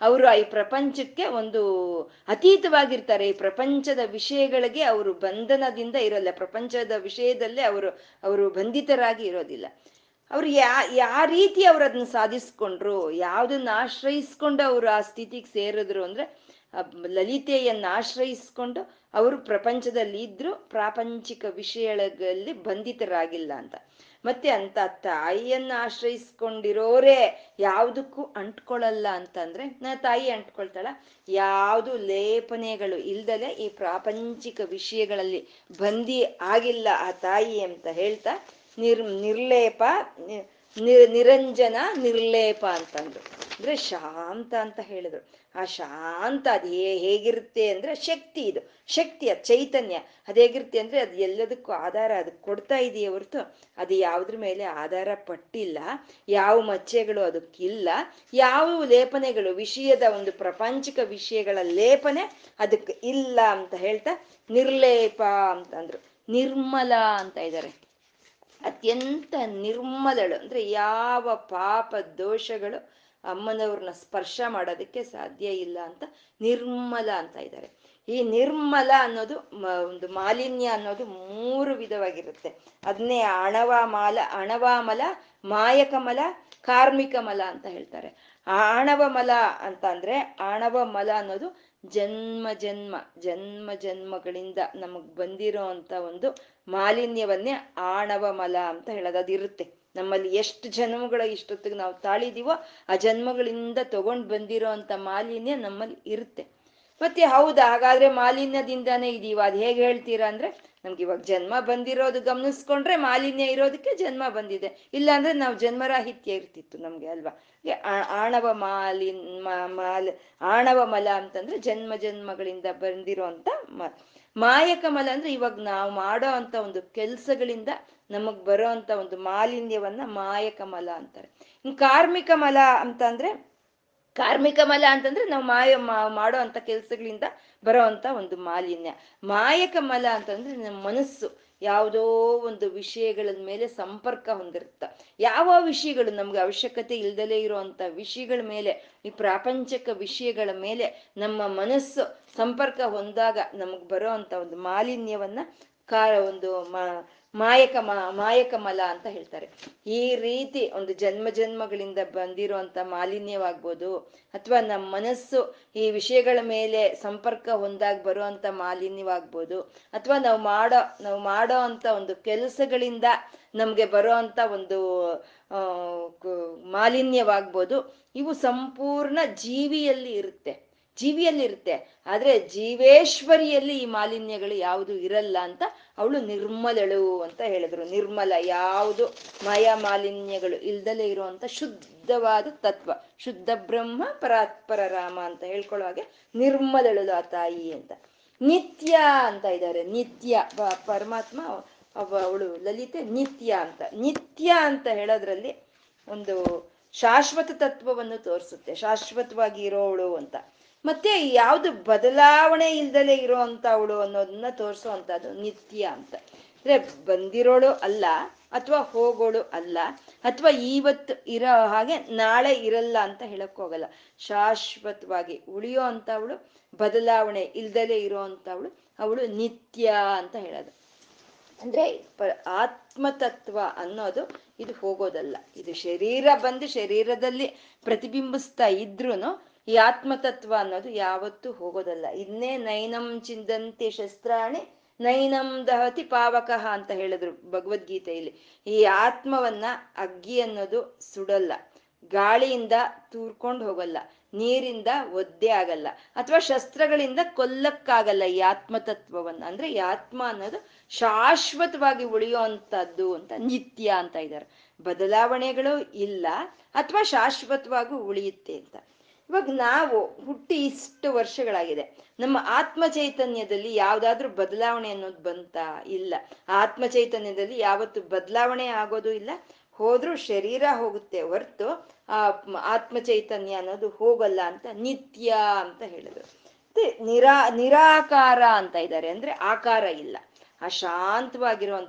ಅವರು ಈ ಪ್ರಪಂಚಕ್ಕೆ ಒಂದು ಅತೀತವಾಗಿರ್ತಾರೆ. ಈ ಪ್ರಪಂಚದ ವಿಷಯಗಳಿಗೆ ಅವರು ಬಂಧನದಿಂದ ಇರೋಲ್ಲ, ಪ್ರಪಂಚದ ವಿಷಯದಲ್ಲೇ ಅವರು ಅವರು ಬಂಧಿತರಾಗಿ ಇರೋದಿಲ್ಲ. ಅವ್ರು ಯಾ ಯಾವ ರೀತಿ ಅವ್ರು ಅದನ್ನ ಸಾಧಿಸ್ಕೊಂಡ್ರು, ಯಾವ್ದನ್ನ ಆಶ್ರಯಿಸ್ಕೊಂಡು ಅವರು ಆ ಸ್ಥಿತಿಗೆ ಸೇರಿದ್ರು ಅಂದ್ರೆ ಲಲಿತೆಯನ್ನ ಆಶ್ರಯಿಸ್ಕೊಂಡು ಅವರು ಪ್ರಪಂಚದಲ್ಲಿ ಇದ್ರು ಪ್ರಾಪಂಚಿಕ ವಿಷಯಗಳಲ್ಲಿ ಬಂಧಿತರಾಗಿಲ್ಲ ಅಂತ. ಮತ್ತೆ ಅಂತ ತಾಯಿಯನ್ನ ಆಶ್ರಯಿಸ್ಕೊಂಡಿರೋರೇ ಯಾವುದಕ್ಕೂ ಅಂಟ್ಕೊಳ್ಳಲ್ಲ ಅಂತಂದ್ರೆ, ನಾ ತಾಯಿ ಅಂಟ್ಕೊಳ್ತಾಳ, ಯಾವುದು ಲೇಪನೆಗಳು ಇಲ್ದಲೆ ಈ ಪ್ರಾಪಂಚಿಕ ವಿಷಯಗಳಲ್ಲಿ ಬಂದಿ ಆಗಿಲ್ಲ ಆ ತಾಯಿ ಅಂತ ಹೇಳ್ತಾ, ನಿರ್ ನಿರ್ಲೇಪ ನಿರಂಜನ ನಿರ್ಲೇಪ ಅಂತಂದ್ರು. ಅಂದ್ರೆ ಶಾಂತ ಅಂತ ಹೇಳಿದ್ರು. ಆ ಶಾಂತ ಅದು ಹೇಗಿರುತ್ತೆ ಅಂದ್ರೆ ಶಕ್ತಿ ಇದು. ಶಕ್ತಿ, ಅದು ಚೈತನ್ಯ. ಅದು ಹೇಗಿರುತ್ತೆ ಅಂದ್ರೆ ಅದು ಎಲ್ಲದಕ್ಕೂ ಆಧಾರ ಅದಕ್ಕೆ ಕೊಡ್ತಾ ಇದೆಯೇ ಹೊರತು ಅದು ಯಾವುದ್ರ ಮೇಲೆ ಆಧಾರ ಪಟ್ಟಿಲ್ಲ. ಯಾವ ಮಚ್ಚೆಗಳು ಅದಕ್ಕಿಲ್ಲ. ಯಾವ ಲೇಪನೆಗಳು, ವಿಷಯದ ಒಂದು ಪ್ರಪಂಚಿಕ ವಿಷಯಗಳ ಲೇಪನೆ ಅದಕ್ಕೆ ಇಲ್ಲ ಅಂತ ಹೇಳ್ತಾ ನಿರ್ಲೇಪ ಅಂತಂದ್ರು. ನಿರ್ಮಲ ಅಂತ ಇದ್ದಾರೆ. ಅತ್ಯಂತ ನಿರ್ಮಲಳು ಅಂದ್ರೆ ಯಾವ ಪಾಪ ದೋಷಗಳು ಅಮ್ಮನವ್ರನ್ನ ಸ್ಪರ್ಶ ಮಾಡೋದಕ್ಕೆ ಸಾಧ್ಯ ಇಲ್ಲ ಅಂತ ನಿರ್ಮಲ ಅಂತ ಇದ್ದಾರೆ. ಈ ನಿರ್ಮಲ ಅನ್ನೋದು ಒಂದು ಮಾಲಿನ್ಯ ಅನ್ನೋದು ಮೂರು ವಿಧವಾಗಿರುತ್ತೆ. ಅದನ್ನೇ ಅಣವ ಮಾಲ ಅಣವಾಮಲ ಮಾಯಕಮಲ ಕಾರ್ಮಿಕ ಮಲ ಅಂತ ಹೇಳ್ತಾರೆ. ಆಣವ ಮಲ ಅಂತ ಅಂದ್ರೆ ಆಣವ ಮಲ ಅನ್ನೋದು ಜನ್ಮ ಜನ್ಮ ಜನ್ಮ ಜನ್ಮಗಳಿಂದ ನಮಗ್ ಬಂದಿರೋ ಅಂತ ಒಂದು ಮಾಲಿನ್ಯವನ್ನೇ ಆಣವ ಮಲ ಅಂತ ಹೇಳೋದು ಅದಿರುತ್ತೆ. ನಮ್ಮಲ್ಲಿ ಎಷ್ಟು ಜನ್ಮಗಳ ಇಷ್ಟೊತ್ತಿಗೆ ನಾವು ತಾಳಿದೀವೋ ಆ ಜನ್ಮಗಳಿಂದ ತಗೊಂಡ್ ಬಂದಿರೋ ಅಂತ ಮಾಲಿನ್ಯ ನಮ್ಮಲ್ಲಿ ಇರುತ್ತೆ. ಮತ್ತೆ ಹೌದಾ, ಹಾಗಾದ್ರೆ ಮಾಲಿನ್ಯದಿಂದಾನೇ ಇದೀವ. ಅದ್ ಹೇಗೆ ಹೇಳ್ತೀರಾ ಅಂದ್ರೆ ನಮ್ಗೆ ಇವಾಗ ಜನ್ಮ ಬಂದಿರೋದು ಗಮನಿಸ್ಕೊಂಡ್ರೆ ಮಾಲಿನ್ಯ ಇರೋದಕ್ಕೆ ಜನ್ಮ ಬಂದಿದೆ. ಇಲ್ಲಾಂದ್ರೆ ನಾವು ಜನ್ಮರಾಹಿತ್ಯ ಇರ್ತಿತ್ತು ನಮ್ಗೆ ಅಲ್ವಾ? ಆಣವ ಮಾಲಿನ್ ಮಾಲ್, ಆಣವ ಮಲ ಅಂತಂದ್ರೆ ಜನ್ಮ ಜನ್ಮಗಳಿಂದ ಬಂದಿರೋ ಅಂತ ಮಾಯಕ ಮಲ ಅಂದ್ರೆ ಇವಾಗ ನಾವು ಮಾಡೋ ಅಂತ ಒಂದು ಕೆಲ್ಸಗಳಿಂದ ನಮಗ್ ಬರೋ ಅಂತ ಒಂದು ಮಾಲಿನ್ಯವನ್ನ ಮಾಯಕ ಮಲ ಅಂತಾರೆ. ಕಾರ್ಮಿಕ ಮಲ ಅಂತಂದ್ರೆ ಕಾರ್ಮಿಕ ಮಲ ಅಂತಂದ್ರೆ ನಾವು ಮಾಯ ಮಾಡೋ ಅಂತ ಕೆಲ್ಸಗಳಿಂದ ಬರೋ ಅಂತ ಒಂದು ಮಾಲಿನ್ಯ. ಮಾಯಕ ಮಲ ಅಂತಂದ್ರೆ ನಮ್ಮ ಮನಸ್ಸು ಯಾವುದೋ ಒಂದು ವಿಷಯಗಳ ಮೇಲೆ ಸಂಪರ್ಕ ಹೊಂದಿರುತ್ತ. ಯಾವ ವಿಷಯಗಳು ನಮ್ಗೆ ಅವಶ್ಯಕತೆ ಇಲ್ದಲೇ ಇರುವಂತ ವಿಷಯಗಳ ಮೇಲೆ, ಈ ಪ್ರಾಪಂಚಿಕ ವಿಷಯಗಳ ಮೇಲೆ ನಮ್ಮ ಮನಸ್ಸು ಸಂಪರ್ಕ ಹೊಂದಾಗ ನಮಗ್ ಬರೋ ಅಂತ ಒಂದು ಮಾಲಿನ್ಯವನ್ನ ಕಾರ ಒಂದು ಮಾಯಕ ಮಾಯಕ ಮಲ ಅಂತ ಹೇಳ್ತಾರೆ. ಈ ರೀತಿ ಒಂದು ಜನ್ಮ ಜನ್ಮಗಳಿಂದ ಬಂದಿರುವಂತ ಮಾಲಿನ್ಯವಾಗ್ಬೋದು, ಅಥವಾ ನಮ್ಮ ಮನಸ್ಸು ಈ ವಿಷಯಗಳ ಮೇಲೆ ಸಂಪರ್ಕ ಹೊಂದಾಗ ಬರುವಂತ ಮಾಲಿನ್ಯವಾಗ್ಬೋದು, ಅಥವಾ ನಾವು ಮಾಡೋ ನಾವು ಮಾಡೋ ಅಂತ ಒಂದು ಕೆಲಸಗಳಿಂದ ನಮ್ಗೆ ಬರೋ ಅಂತ ಒಂದು ಮಾಲಿನ್ಯವಾಗ್ಬೋದು. ಇವು ಸಂಪೂರ್ಣ ಜೀವಿಯಲ್ಲಿ ಇರುತ್ತೆ. ಜೀವಿಯಲ್ಲಿ ಇರುತ್ತೆ ಆದ್ರೆ ಜೀವೇಶ್ವರಿಯಲ್ಲಿ ಈ ಮಾಲಿನ್ಯಗಳು ಯಾವುದು ಇರಲ್ಲ ಅಂತ ಅವಳು ನಿರ್ಮಲಳು ಅಂತ ಹೇಳಿದ್ರು. ನಿರ್ಮಲ ಯಾವುದು? ಮಯ ಮಾಲಿನ್ಯಗಳು ಇಲ್ದಲೇ ಇರುವಂತ ಶುದ್ಧವಾದ ತತ್ವ. ಶುದ್ಧ ಬ್ರಹ್ಮ, ಪರಾತ್ಪರ ರಾಮ ಅಂತ ಹೇಳ್ಕೊಳ್ಳೋ ಹಾಗೆ ನಿರ್ಮಲಳು ಆ ತಾಯಿ ಅಂತ. ನಿತ್ಯ ಅಂತ ಇದ್ದಾರೆ. ನಿತ್ಯ ಪರಮಾತ್ಮ ಅವಳು ಲಲಿತೆ ನಿತ್ಯ ಅಂತ. ನಿತ್ಯ ಅಂತ ಹೇಳೋದ್ರಲ್ಲಿ ಒಂದು ಶಾಶ್ವತ ತತ್ವವನ್ನು ತೋರಿಸುತ್ತೆ. ಶಾಶ್ವತವಾಗಿ ಇರೋವಳು ಅಂತ. ಮತ್ತೆ ಯಾವ್ದು ಬದಲಾವಣೆ ಇಲ್ದಲೆ ಇರೋ ಅವಳು ಅನ್ನೋದನ್ನ ತೋರಿಸೋ ನಿತ್ಯ ಅಂತ. ಅಂದ್ರೆ ಬಂದಿರೋಳು ಅಲ್ಲ, ಅಥವಾ ಹೋಗೋಳು ಅಲ್ಲ, ಅಥವಾ ಇವತ್ತು ಇರೋ ಹಾಗೆ ನಾಳೆ ಇರಲ್ಲ ಅಂತ ಹೇಳಕ್ ಹೋಗಲ್ಲ. ಶಾಶ್ವತವಾಗಿ ಉಳಿಯೋ ಅಂತವಳು, ಬದಲಾವಣೆ ಇಲ್ದಲೆ ಇರೋ ಅಂತವಳು, ಅವಳು ನಿತ್ಯ ಅಂತ ಹೇಳೋದು. ಅಂದ್ರೆ ಆತ್ಮತತ್ವ ಅನ್ನೋದು ಇದು ಹೋಗೋದಲ್ಲ. ಇದು ಶರೀರ ಬಂದು ಶರೀರದಲ್ಲಿ ಪ್ರತಿಬಿಂಬಿಸ್ತಾ ಇದ್ರು ಈ ಆತ್ಮತತ್ವ ಅನ್ನೋದು ಯಾವತ್ತೂ ಹೋಗೋದಲ್ಲ. ಇನ್ನೇ ನೈನಂ ಚಿಂದಂತೆ ಶಸ್ತ್ರಾಣಿ, ನೈನಂ ದಹತಿ ಪಾವಕಃ ಅಂತ ಹೇಳಿದ್ರು ಭಗವದ್ಗೀತೆಯಲ್ಲಿ. ಈ ಆತ್ಮವನ್ನ ಅಗ್ಗಿ ಅನ್ನೋದು ಸುಡಲ್ಲ. ಗಾಳಿಯಿಂದ ತೂರ್ಕೊಂಡು ಹೋಗಲ್ಲ. ನೀರಿಂದ ಒದ್ದೆ ಆಗಲ್ಲ. ಅಥವಾ ಶಸ್ತ್ರಗಳಿಂದ ಕೊಲ್ಲಕ್ಕಾಗಲ್ಲ ಈ ಆತ್ಮತತ್ವವನ್ನ. ಅಂದ್ರೆ ಈ ಆತ್ಮ ಅನ್ನೋದು ಶಾಶ್ವತವಾಗಿ ಉಳಿಯುವಂಥದ್ದು ಅಂತ ನಿತ್ಯ ಅಂತ ಇದ್ದಾರೆ. ಬದಲಾವಣೆಗಳು ಇಲ್ಲ. ಅಥವಾ ಶಾಶ್ವತವಾಗಿ ಉಳಿಯುತ್ತೆ ಅಂತ. ಇವಾಗ ನಾವು ಹುಟ್ಟಿ ಇಷ್ಟು ವರ್ಷಗಳಾಗಿದೆ. ನಮ್ಮ ಆತ್ಮ ಚೈತನ್ಯದಲ್ಲಿ ಯಾವ್ದಾದ್ರೂ ಬದಲಾವಣೆ ಅನ್ನೋದು ಬಂತ ಇಲ್ಲ. ಆತ್ಮ ಚೈತನ್ಯದಲ್ಲಿ ಯಾವತ್ತು ಬದಲಾವಣೆ ಆಗೋದು ಇಲ್ಲ. ಹೋದ್ರೂ ಶರೀರ ಹೋಗುತ್ತೆ ಹೊರ್ತು ಆ ಆತ್ಮ ಚೈತನ್ಯ ಅನ್ನೋದು ಹೋಗಲ್ಲ ಅಂತ ನಿತ್ಯ ಅಂತ ಹೇಳಿದ್ರು. ನಿರಾ ನಿರಾಕಾರ ಅಂತ ಇದ್ದಾರೆ. ಅಂದ್ರೆ ಆಕಾರ ಇಲ್ಲ. ಆ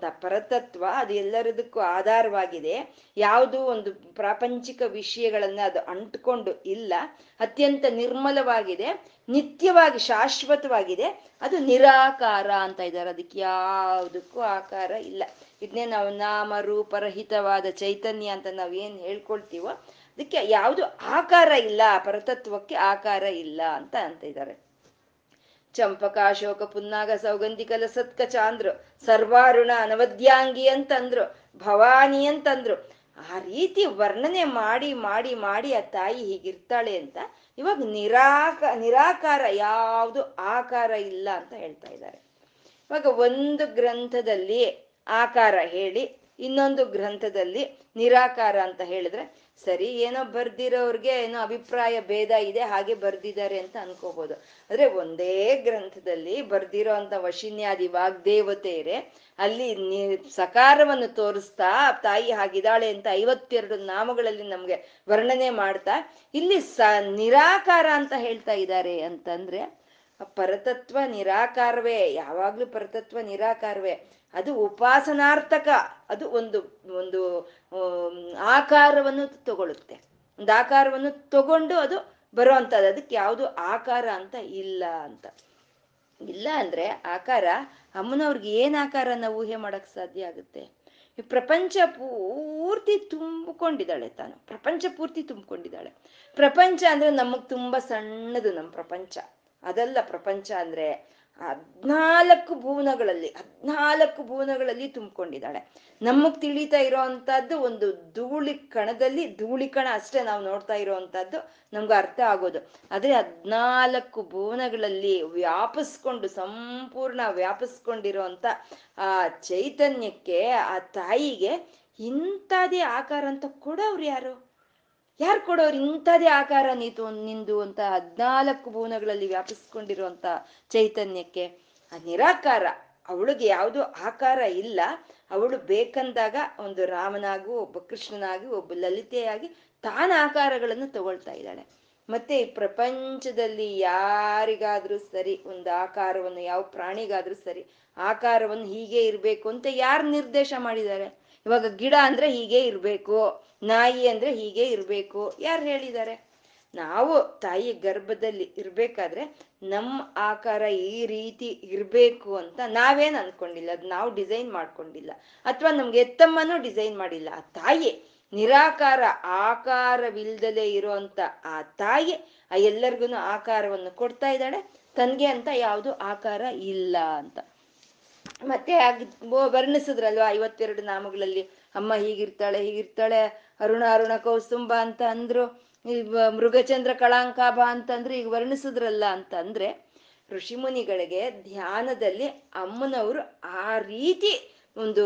ಪರತತ್ವ ಅದು ಎಲ್ಲರದಕ್ಕೂ ಆಧಾರವಾಗಿದೆ. ಯಾವುದು ಒಂದು ಪ್ರಾಪಂಚಿಕ ವಿಷಯಗಳನ್ನ ಅದು ಅಂಟ್ಕೊಂಡು ಇಲ್ಲ. ಅತ್ಯಂತ ನಿರ್ಮಲವಾಗಿದೆ. ನಿತ್ಯವಾಗಿ ಶಾಶ್ವತವಾಗಿದೆ. ಅದು ನಿರಾಕಾರ ಅಂತ ಇದ್ದಾರೆ. ಅದಕ್ಕೆ ಯಾವುದಕ್ಕೂ ಆಕಾರ ಇಲ್ಲ. ಇದನ್ನೇ ನಾವು ನಾಮ ರೂಪರಹಿತವಾದ ಚೈತನ್ಯ ಅಂತ ನಾವು ಏನು ಹೇಳ್ಕೊಳ್ತೀವೋ, ಅದಕ್ಕೆ ಯಾವುದು ಆಕಾರ ಇಲ್ಲ, ಪರತತ್ವಕ್ಕೆ ಆಕಾರ ಇಲ್ಲ ಅಂತ ಅಂತ ಇದ್ದಾರೆ ಚಂಪಕ ಅಶೋಕ ಪುನ್ನಾಗ ಸೌಗಂಧಿಕಲ ಸತ್ಕ ಅಂದ್ರು ಸರ್ವಾರುಣ ಅನವದ್ಯಾಂಗಿ ಅಂತಂದ್ರು, ಭವಾನಿ ಅಂತಂದ್ರು. ಆ ರೀತಿ ವರ್ಣನೆ ಮಾಡಿ ಮಾಡಿ ಮಾಡಿ ಆ ತಾಯಿ ಹೀಗಿರ್ತಾಳೆ ಅಂತ ಇವಾಗ ನಿರಾಕ, ನಿರಾಕಾರ ಯಾವುದು ಆಕಾರ ಇಲ್ಲ ಅಂತ ಹೇಳ್ತಾ ಇದ್ದಾರೆ. ಇವಾಗ ಒಂದು ಗ್ರಂಥದಲ್ಲಿ ಆಕಾರ ಹೇಳಿ, ಇನ್ನೊಂದು ಗ್ರಂಥದಲ್ಲಿ ನಿರಾಕಾರ ಅಂತ ಹೇಳಿದ್ರೆ ಸರಿ, ಏನೋ ಬರ್ದಿರೋರ್ಗೆ ಏನೋ ಅಭಿಪ್ರಾಯ ಭೇದ ಇದೆ, ಹಾಗೆ ಬರ್ದಿದ್ದಾರೆ ಅಂತ ಅನ್ಕೋಬಹುದು ಅಂದ್ರೆ ಒಂದೇ ಗ್ರಂಥದಲ್ಲಿ ಬರ್ದಿರೋ ಅಂತ ವಶಿನ್ಯಾದಿ ವಾಗ್ದೇವತೆಯರೇ, ಅಲ್ಲಿ ಸಕಾರವನ್ನು ತೋರಿಸ್ತಾ, ತಾಯಿ ಹಾಗಿದ್ದಾಳೆ ಅಂತ ಐವತ್ತೆರಡು ನಾಮಗಳಲ್ಲಿ ನಮ್ಗೆ ವರ್ಣನೆ ಮಾಡ್ತಾ, ಇಲ್ಲಿ ಸ ನಿರಾಕಾರ ಅಂತ ಹೇಳ್ತಾ ಇದ್ದಾರೆ ಅಂತಂದ್ರೆ ಪರತತ್ವ ನಿರಾಕಾರವೇ, ಯಾವಾಗ್ಲೂ ಪರತತ್ವ ನಿರಾಕಾರವೇ, ಅದು ಉಪಾಸನಾರ್ಥಕ, ಅದು ಒಂದು ಒಂದು ಆಕಾರವನ್ನು ತಗೊಳುತ್ತೆ ಒಂದು ಆಕಾರವನ್ನು ತಗೊಂಡು ಅದು ಬರೋ ಅಂತದ್ದು ಅದಕ್ಕೆ ಯಾವುದು ಆಕಾರ ಅಂತ ಇಲ್ಲ ಅಂತ. ಇಲ್ಲ ಅಂದ್ರೆ ಆಕಾರ, ಅಮ್ಮನವ್ರಿಗೆ ಏನ್ ಆಕಾರ ನಾವು ಊಹೆ ಮಾಡಕ್ ಸಾಧ್ಯ ಆಗುತ್ತೆ? ಈ ಪ್ರಪಂಚ ಪೂರ್ತಿ ತುಂಬಿಕೊಂಡಿದ್ದಾಳೆ ತಾನು. ಪ್ರಪಂಚ ಪೂರ್ತಿ ತುಂಬಿಕೊಂಡಿದ್ದಾಳೆ. ಪ್ರಪಂಚ ಅಂದ್ರೆ ನಮಗ್ ತುಂಬಾ ಸಣ್ಣದು ನಮ್ಮ ಪ್ರಪಂಚ. ಅದಲ್ಲ ಪ್ರಪಂಚ ಅಂದ್ರೆ ಹದ್ನಾಲ್ಕು ಭುವನಗಳಲ್ಲಿ ಹದ್ನಾಲ್ಕು ಭುವನಗಳಲ್ಲಿ ತುಂಬಿಕೊಂಡಿದ್ದಾಳೆ. ನಮಗ್ ತಿಳಿತಾ ಇರೋವಂಥದ್ದು ಒಂದು ಧೂಳಿ ಕಣದಲ್ಲಿ, ಧೂಳಿ ಕಣ ಅಷ್ಟೇ ನಾವು ನೋಡ್ತಾ ಇರೋವಂಥದ್ದು ನಮ್ಗೆ ಅರ್ಥ ಆಗೋದು. ಆದ್ರೆ ಹದ್ನಾಲ್ಕು ಭುವನಗಳಲ್ಲಿ ವ್ಯಾಪಿಸ್ಕೊಂಡು, ಸಂಪೂರ್ಣ ವ್ಯಾಪಿಸ್ಕೊಂಡಿರೋಂಥ ಆ, ಚೈತನ್ಯಕ್ಕೆ, ಆ ತಾಯಿಗೆ ಇಂಥದೇ ಆಕಾರ ಅಂತ ಕೂಡ ಅವ್ರು ಯಾರು? ಯಾರು ಕೊಡೋರು ಇಂಥದೇ ಆಕಾರ ನೀತು, ನಿಂದು ಅಂತ ಹದ್ನಾಲ್ಕು ಭುವನಗಳಲ್ಲಿ ವ್ಯಾಪಿಸ್ಕೊಂಡಿರುವಂತ ಚೈತನ್ಯಕ್ಕೆ? ಆ ನಿರಾಕಾರ, ಅವಳಿಗೆ ಯಾವುದು ಆಕಾರ ಇಲ್ಲ. ಅವಳು ಬೇಕಂದಾಗ ಒಂದು ರಾಮನಾಗೂ, ಒಬ್ಬ ಕೃಷ್ಣನಾಗಿ, ಒಬ್ಬ ಲಲಿತೆಯಾಗಿ ತಾನ ಆಕಾರಗಳನ್ನು ತಗೊಳ್ತಾ ಇದ್ದಾಳೆ. ಮತ್ತೆ ಈ ಪ್ರಪಂಚದಲ್ಲಿ ಯಾರಿಗಾದ್ರೂ ಸರಿ ಒಂದು ಆಕಾರವನ್ನು, ಯಾವ ಪ್ರಾಣಿಗಾದ್ರೂ ಸರಿ ಆಕಾರವನ್ನು ಹೀಗೆ ಇರಬೇಕು ಅಂತ ಯಾರು ನಿರ್ದೇಶ ಮಾಡಿದ್ದಾರೆ? ಇವಾಗ ಗಿಡ ಅಂದ್ರೆ ಹೀಗೆ ಇರ್ಬೇಕು, ನಾಯಿ ಅಂದ್ರೆ ಹೀಗೆ ಇರ್ಬೇಕು, ಯಾರು ಹೇಳಿದ್ದಾರೆ? ನಾವು ತಾಯಿ ಗರ್ಭದಲ್ಲಿ ಇರ್ಬೇಕಾದ್ರೆ ನಮ್ಮ ಆಕಾರ ಈ ರೀತಿ ಇರ್ಬೇಕು ಅಂತ ನಾವೇನ್ ಅನ್ಕೊಂಡಿಲ್ಲ, ಅದು ನಾವು ಡಿಸೈನ್ ಮಾಡ್ಕೊಂಡಿಲ್ಲ, ಅಥವಾ ನಮ್ಗೆ ಎತ್ತಮ್ಮನೂ ಡಿಸೈನ್ ಮಾಡಿಲ್ಲ. ಆ ತಾಯಿ ನಿರಾಕಾರ, ಆಕಾರವಿಲ್ದಲೇ ಇರುವಂತ ಆ ತಾಯಿ ಆ ಎಲ್ಲರಿಗೂ ಆಕಾರವನ್ನು ಕೊಡ್ತಾ ಇದ್ದಾಳೆ. ತನ್ಗೆ ಅಂತ ಯಾವುದು ಆಕಾರ ಇಲ್ಲ ಅಂತ. ಮತ್ತೆ ವರ್ಣಿಸಿದ್ರಲ್ವಾ ಐವತ್ತೆರಡು ನಾಮಗಳಲ್ಲಿ? ಅಮ್ಮ ಹೀಗಿರ್ತಾಳೆ ಹೀಗಿರ್ತಾಳೆ, ಅರುಣ ಅರುಣ ಕೌಸ್ತುಂಬ ಅಂತ ಅಂದ್ರು ಮೃಗಚಂದ್ರ ಕಳಾಂಕಾಭ ಅಂತಂದ್ರೆ ಈಗ ವರ್ಣಿಸಿದ್ರಲ್ಲ ಅಂತ ಅಂದ್ರೆ ಋಷಿಮುನಿಗಳಿಗೆ ಧ್ಯಾನದಲ್ಲಿ ಅಮ್ಮನವರು ಆ ರೀತಿ ಒಂದು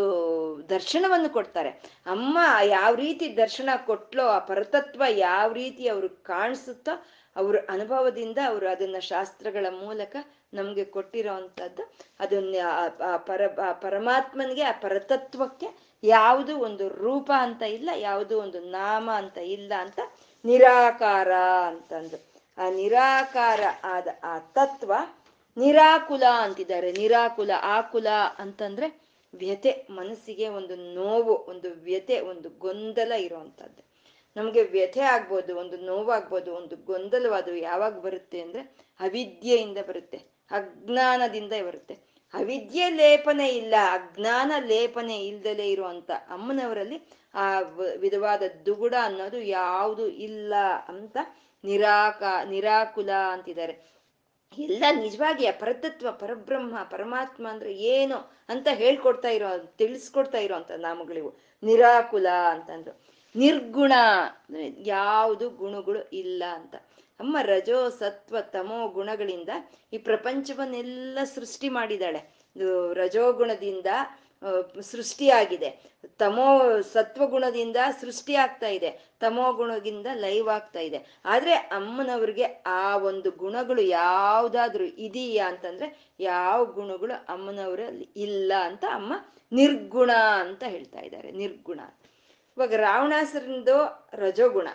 ದರ್ಶನವನ್ನು ಕೊಡ್ತಾರೆ. ಅಮ್ಮ ಯಾವ ರೀತಿ ದರ್ಶನ ಕೊಟ್ಲೋ, ಆ ಪರತತ್ವ ಯಾವ ರೀತಿ ಅವ್ರಿಗೆ ಕಾಣಿಸುತ್ತೋ ಅವ್ರ ಅನುಭವದಿಂದ ಅವರು ಅದನ್ನ ಶಾಸ್ತ್ರಗಳ ಮೂಲಕ ನಮ್ಗೆ ಕೊಟ್ಟಿರೋ ಅಂತದ್ದು ಅದನ್ನ ಪರ ಪರಮಾತ್ಮನಿಗೆ, ಆ ಪರತತ್ವಕ್ಕೆ ಯಾವುದು ಒಂದು ರೂಪ ಅಂತ ಇಲ್ಲ, ಯಾವುದು ಒಂದು ನಾಮ ಅಂತ ಇಲ್ಲ ಅಂತ ನಿರಾಕಾರ ಅಂತಂದು. ಆ ನಿರಾಕಾರ ಆದ ಆ ತತ್ವ ನಿರಾಕುಲ ಅಂತಿದ್ದಾರೆ. ನಿರಾಕುಲ, ಆಕುಲ ಅಂತಂದ್ರೆ ವ್ಯತೆ ಮನಸ್ಸಿಗೆ ಒಂದು ನೋವು, ಒಂದು ವ್ಯತೆ ಒಂದು ಗೊಂದಲ ಇರುವಂತದ್ದು ನಮ್ಗೆ ವ್ಯಥೆ ಆಗ್ಬೋದು, ಒಂದು ನೋವಾಗ್ಬೋದು, ಒಂದು ಗೊಂದಲವಾದ ಯಾವಾಗ ಬರುತ್ತೆ ಅಂದ್ರೆ ಅವಿದ್ಯೆಯಿಂದ ಬರುತ್ತೆ, ಅಜ್ಞಾನದಿಂದ ಬರುತ್ತೆ. ಅವಿದ್ಯೆ ಲೇಪನೆ ಇಲ್ಲ, ಅಜ್ಞಾನ ಲೇಪನೆ ಇಲ್ದಲೆ ಇರುವಂತ ಅಮ್ಮನವರಲ್ಲಿ ಆ ವಿಧವಾದ ದುಗುಡ ಅನ್ನೋದು ಯಾವುದು ಇಲ್ಲ ಅಂತ ನಿರಾಕ, ನಿರಾಕುಲ ಅಂತಿದ್ದಾರೆ. ಎಲ್ಲ ನಿಜವಾಗಿ ಪರತತ್ವ ಪರಬ್ರಹ್ಮ, ಪರಮಾತ್ಮ ಅಂದ್ರೆ ಏನು ಅಂತ ಹೇಳ್ಕೊಡ್ತಾ ಇರೋ, ತಿಳಿಸ್ಕೊಡ್ತಾ ಇರೋ ಅಂತ ನಾಮಗಳಿವು. ನಿರಾಕುಲ ಅಂತಂದ್ರು. ನಿರ್ಗುಣ, ಅಂದ್ರೆ ಯಾವುದು ಗುಣಗಳು ಇಲ್ಲ ಅಂತ. ಅಮ್ಮ ರಜೋ ಸತ್ವ ತಮೋ ಗುಣಗಳಿಂದ ಈ ಪ್ರಪಂಚವನ್ನೆಲ್ಲ ಸೃಷ್ಟಿ ಮಾಡಿದಾಳೆ ರಜೋಗುಣದಿಂದ ಸೃಷ್ಟಿಯಾಗಿದೆ. ತಮೋ ಸತ್ವಗುಣದಿಂದ ಸೃಷ್ಟಿ ಆಗ್ತಾ ಇದೆ. ತಮೋ ಗುಣದಿಂದ ಲೈವ್ ಆಗ್ತಾ ಇದೆ. ಆದ್ರೆ ಅಮ್ಮನವ್ರಿಗೆ ಆ ಒಂದು ಗುಣಗಳು ಯಾವ್ದಾದ್ರು ಇದೆಯಾ ಅಂತಂದ್ರೆ ಯಾವ ಗುಣಗಳು ಅಮ್ಮನವರಲ್ಲಿ ಇಲ್ಲ ಅಂತ ಅಮ್ಮ ನಿರ್ಗುಣ ಅಂತ ಹೇಳ್ತಾ ಇದ್ದಾರೆ. ನಿರ್ಗುಣ ಇವಾಗ ರಾವಣಾಸರಂದು ರಜೋಗುಣ,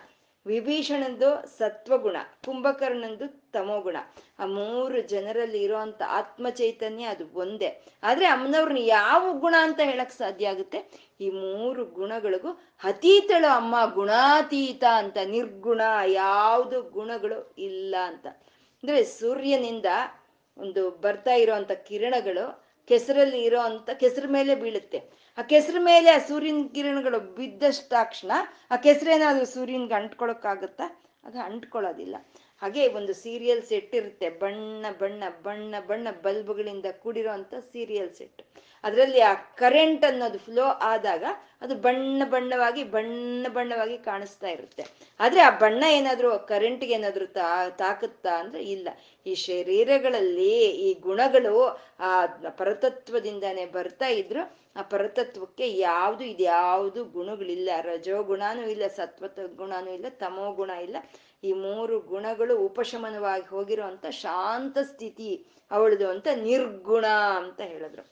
ವಿಭೀಷಣಂದು ಸತ್ವಗುಣ, ಕುಂಭಕರ್ಣಂದು ತಮೋಗುಣ. ಆ ಮೂರು ಜನರಲ್ಲಿ ಇರೋಂಥ ಆತ್ಮ ಚೈತನ್ಯ ಅದು ಒಂದೇ. ಆದ್ರೆ ಅಮ್ಮನವ್ರನ್ನ ಯಾವ ಗುಣ ಅಂತ ಹೇಳಕ್ ಸಾಧ್ಯ ಆಗುತ್ತೆ? ಈ ಮೂರು ಗುಣಗಳಿಗೂ ಅತೀತಳು ಅಮ್ಮ ಗುಣಾತೀತ ಅಂತ, ನಿರ್ಗುಣ, ಯಾವುದು ಗುಣಗಳು ಇಲ್ಲ ಅಂತ. ಅಂದ್ರೆ ಸೂರ್ಯನಿಂದ ಒಂದು ಬರ್ತಾ ಇರೋಂಥ ಕಿರಣಗಳು ಕೆಸರಲ್ಲಿ ಇರೋ ಅಂತ ಕೆಸರ ಮೇಲೆ ಬೀಳುತ್ತೆ. ಆ ಕೆಸರ ಮೇಲೆ ಆ ಸೂರ್ಯನ ಕಿರಣಗಳು ಬಿದ್ದಷ್ಟಾಕ್ಷಣ ಆ ಕೆಸರೇನಾದ್ರೂ ಸೂರ್ಯನ್ಗೆ ಅಂಟ್ಕೊಳಕ್ಕಾಗತ್ತಾ? ಅದು ಅಂಟ್ಕೊಳ್ಳೋದಿಲ್ಲ. ಹಾಗೆ ಒಂದು ಸೀರಿಯಲ್ ಸೆಟ್ ಇರುತ್ತೆ. ಬಣ್ಣ ಬಣ್ಣ ಬಣ್ಣ ಬಣ್ಣ ಬಲ್ಬ್ಗಳಿಂದ ಕೂಡಿರೋ ಸೀರಿಯಲ್ ಸೆಟ್ ಅದರಲ್ಲಿ ಆ ಕರೆಂಟ್ ಅನ್ನೋದು ಫ್ಲೋ ಆದಾಗ ಅದು ಬಣ್ಣ, ಬಣ್ಣವಾಗಿ ಬಣ್ಣ, ಬಣ್ಣವಾಗಿ ಕಾಣಿಸ್ತಾ ಇರುತ್ತೆ. ಆದ್ರೆ ಆ ಬಣ್ಣ ಏನಾದ್ರು ಕರೆಂಟ್ಗೆ ಏನಾದ್ರು ತಾ, ತಾಕುತ್ತಾ ಅಂದ್ರೆ ಇಲ್ಲ. ಈ ಶರೀರಗಳಲ್ಲಿ ಈ ಗುಣಗಳು ಆ ಪರತತ್ವದಿಂದಾನೇ ಬರ್ತಾ ಇದ್ರು, ಆ ಪರತತ್ವಕ್ಕೆ ಯಾವುದು ಇದ್ಯಾವುದು ಗುಣಗಳಿಲ್ಲ. ರಜೋ ಗುಣನೂ ಇಲ್ಲ ಸತ್ವ ಗುಣನೂ ಇಲ್ಲ ತಮೋ ಗುಣ ಇಲ್ಲ. ಈ ಮೂರು ಗುಣಗಳು ಉಪಶಮನವಾಗಿ ಹೋಗಿರುವಂತ ಶಾಂತ ಸ್ಥಿತಿ ಅವಳದು ಅಂತ ನಿರ್ಗುಣ ಅಂತ ಹೇಳಿದ್ರು.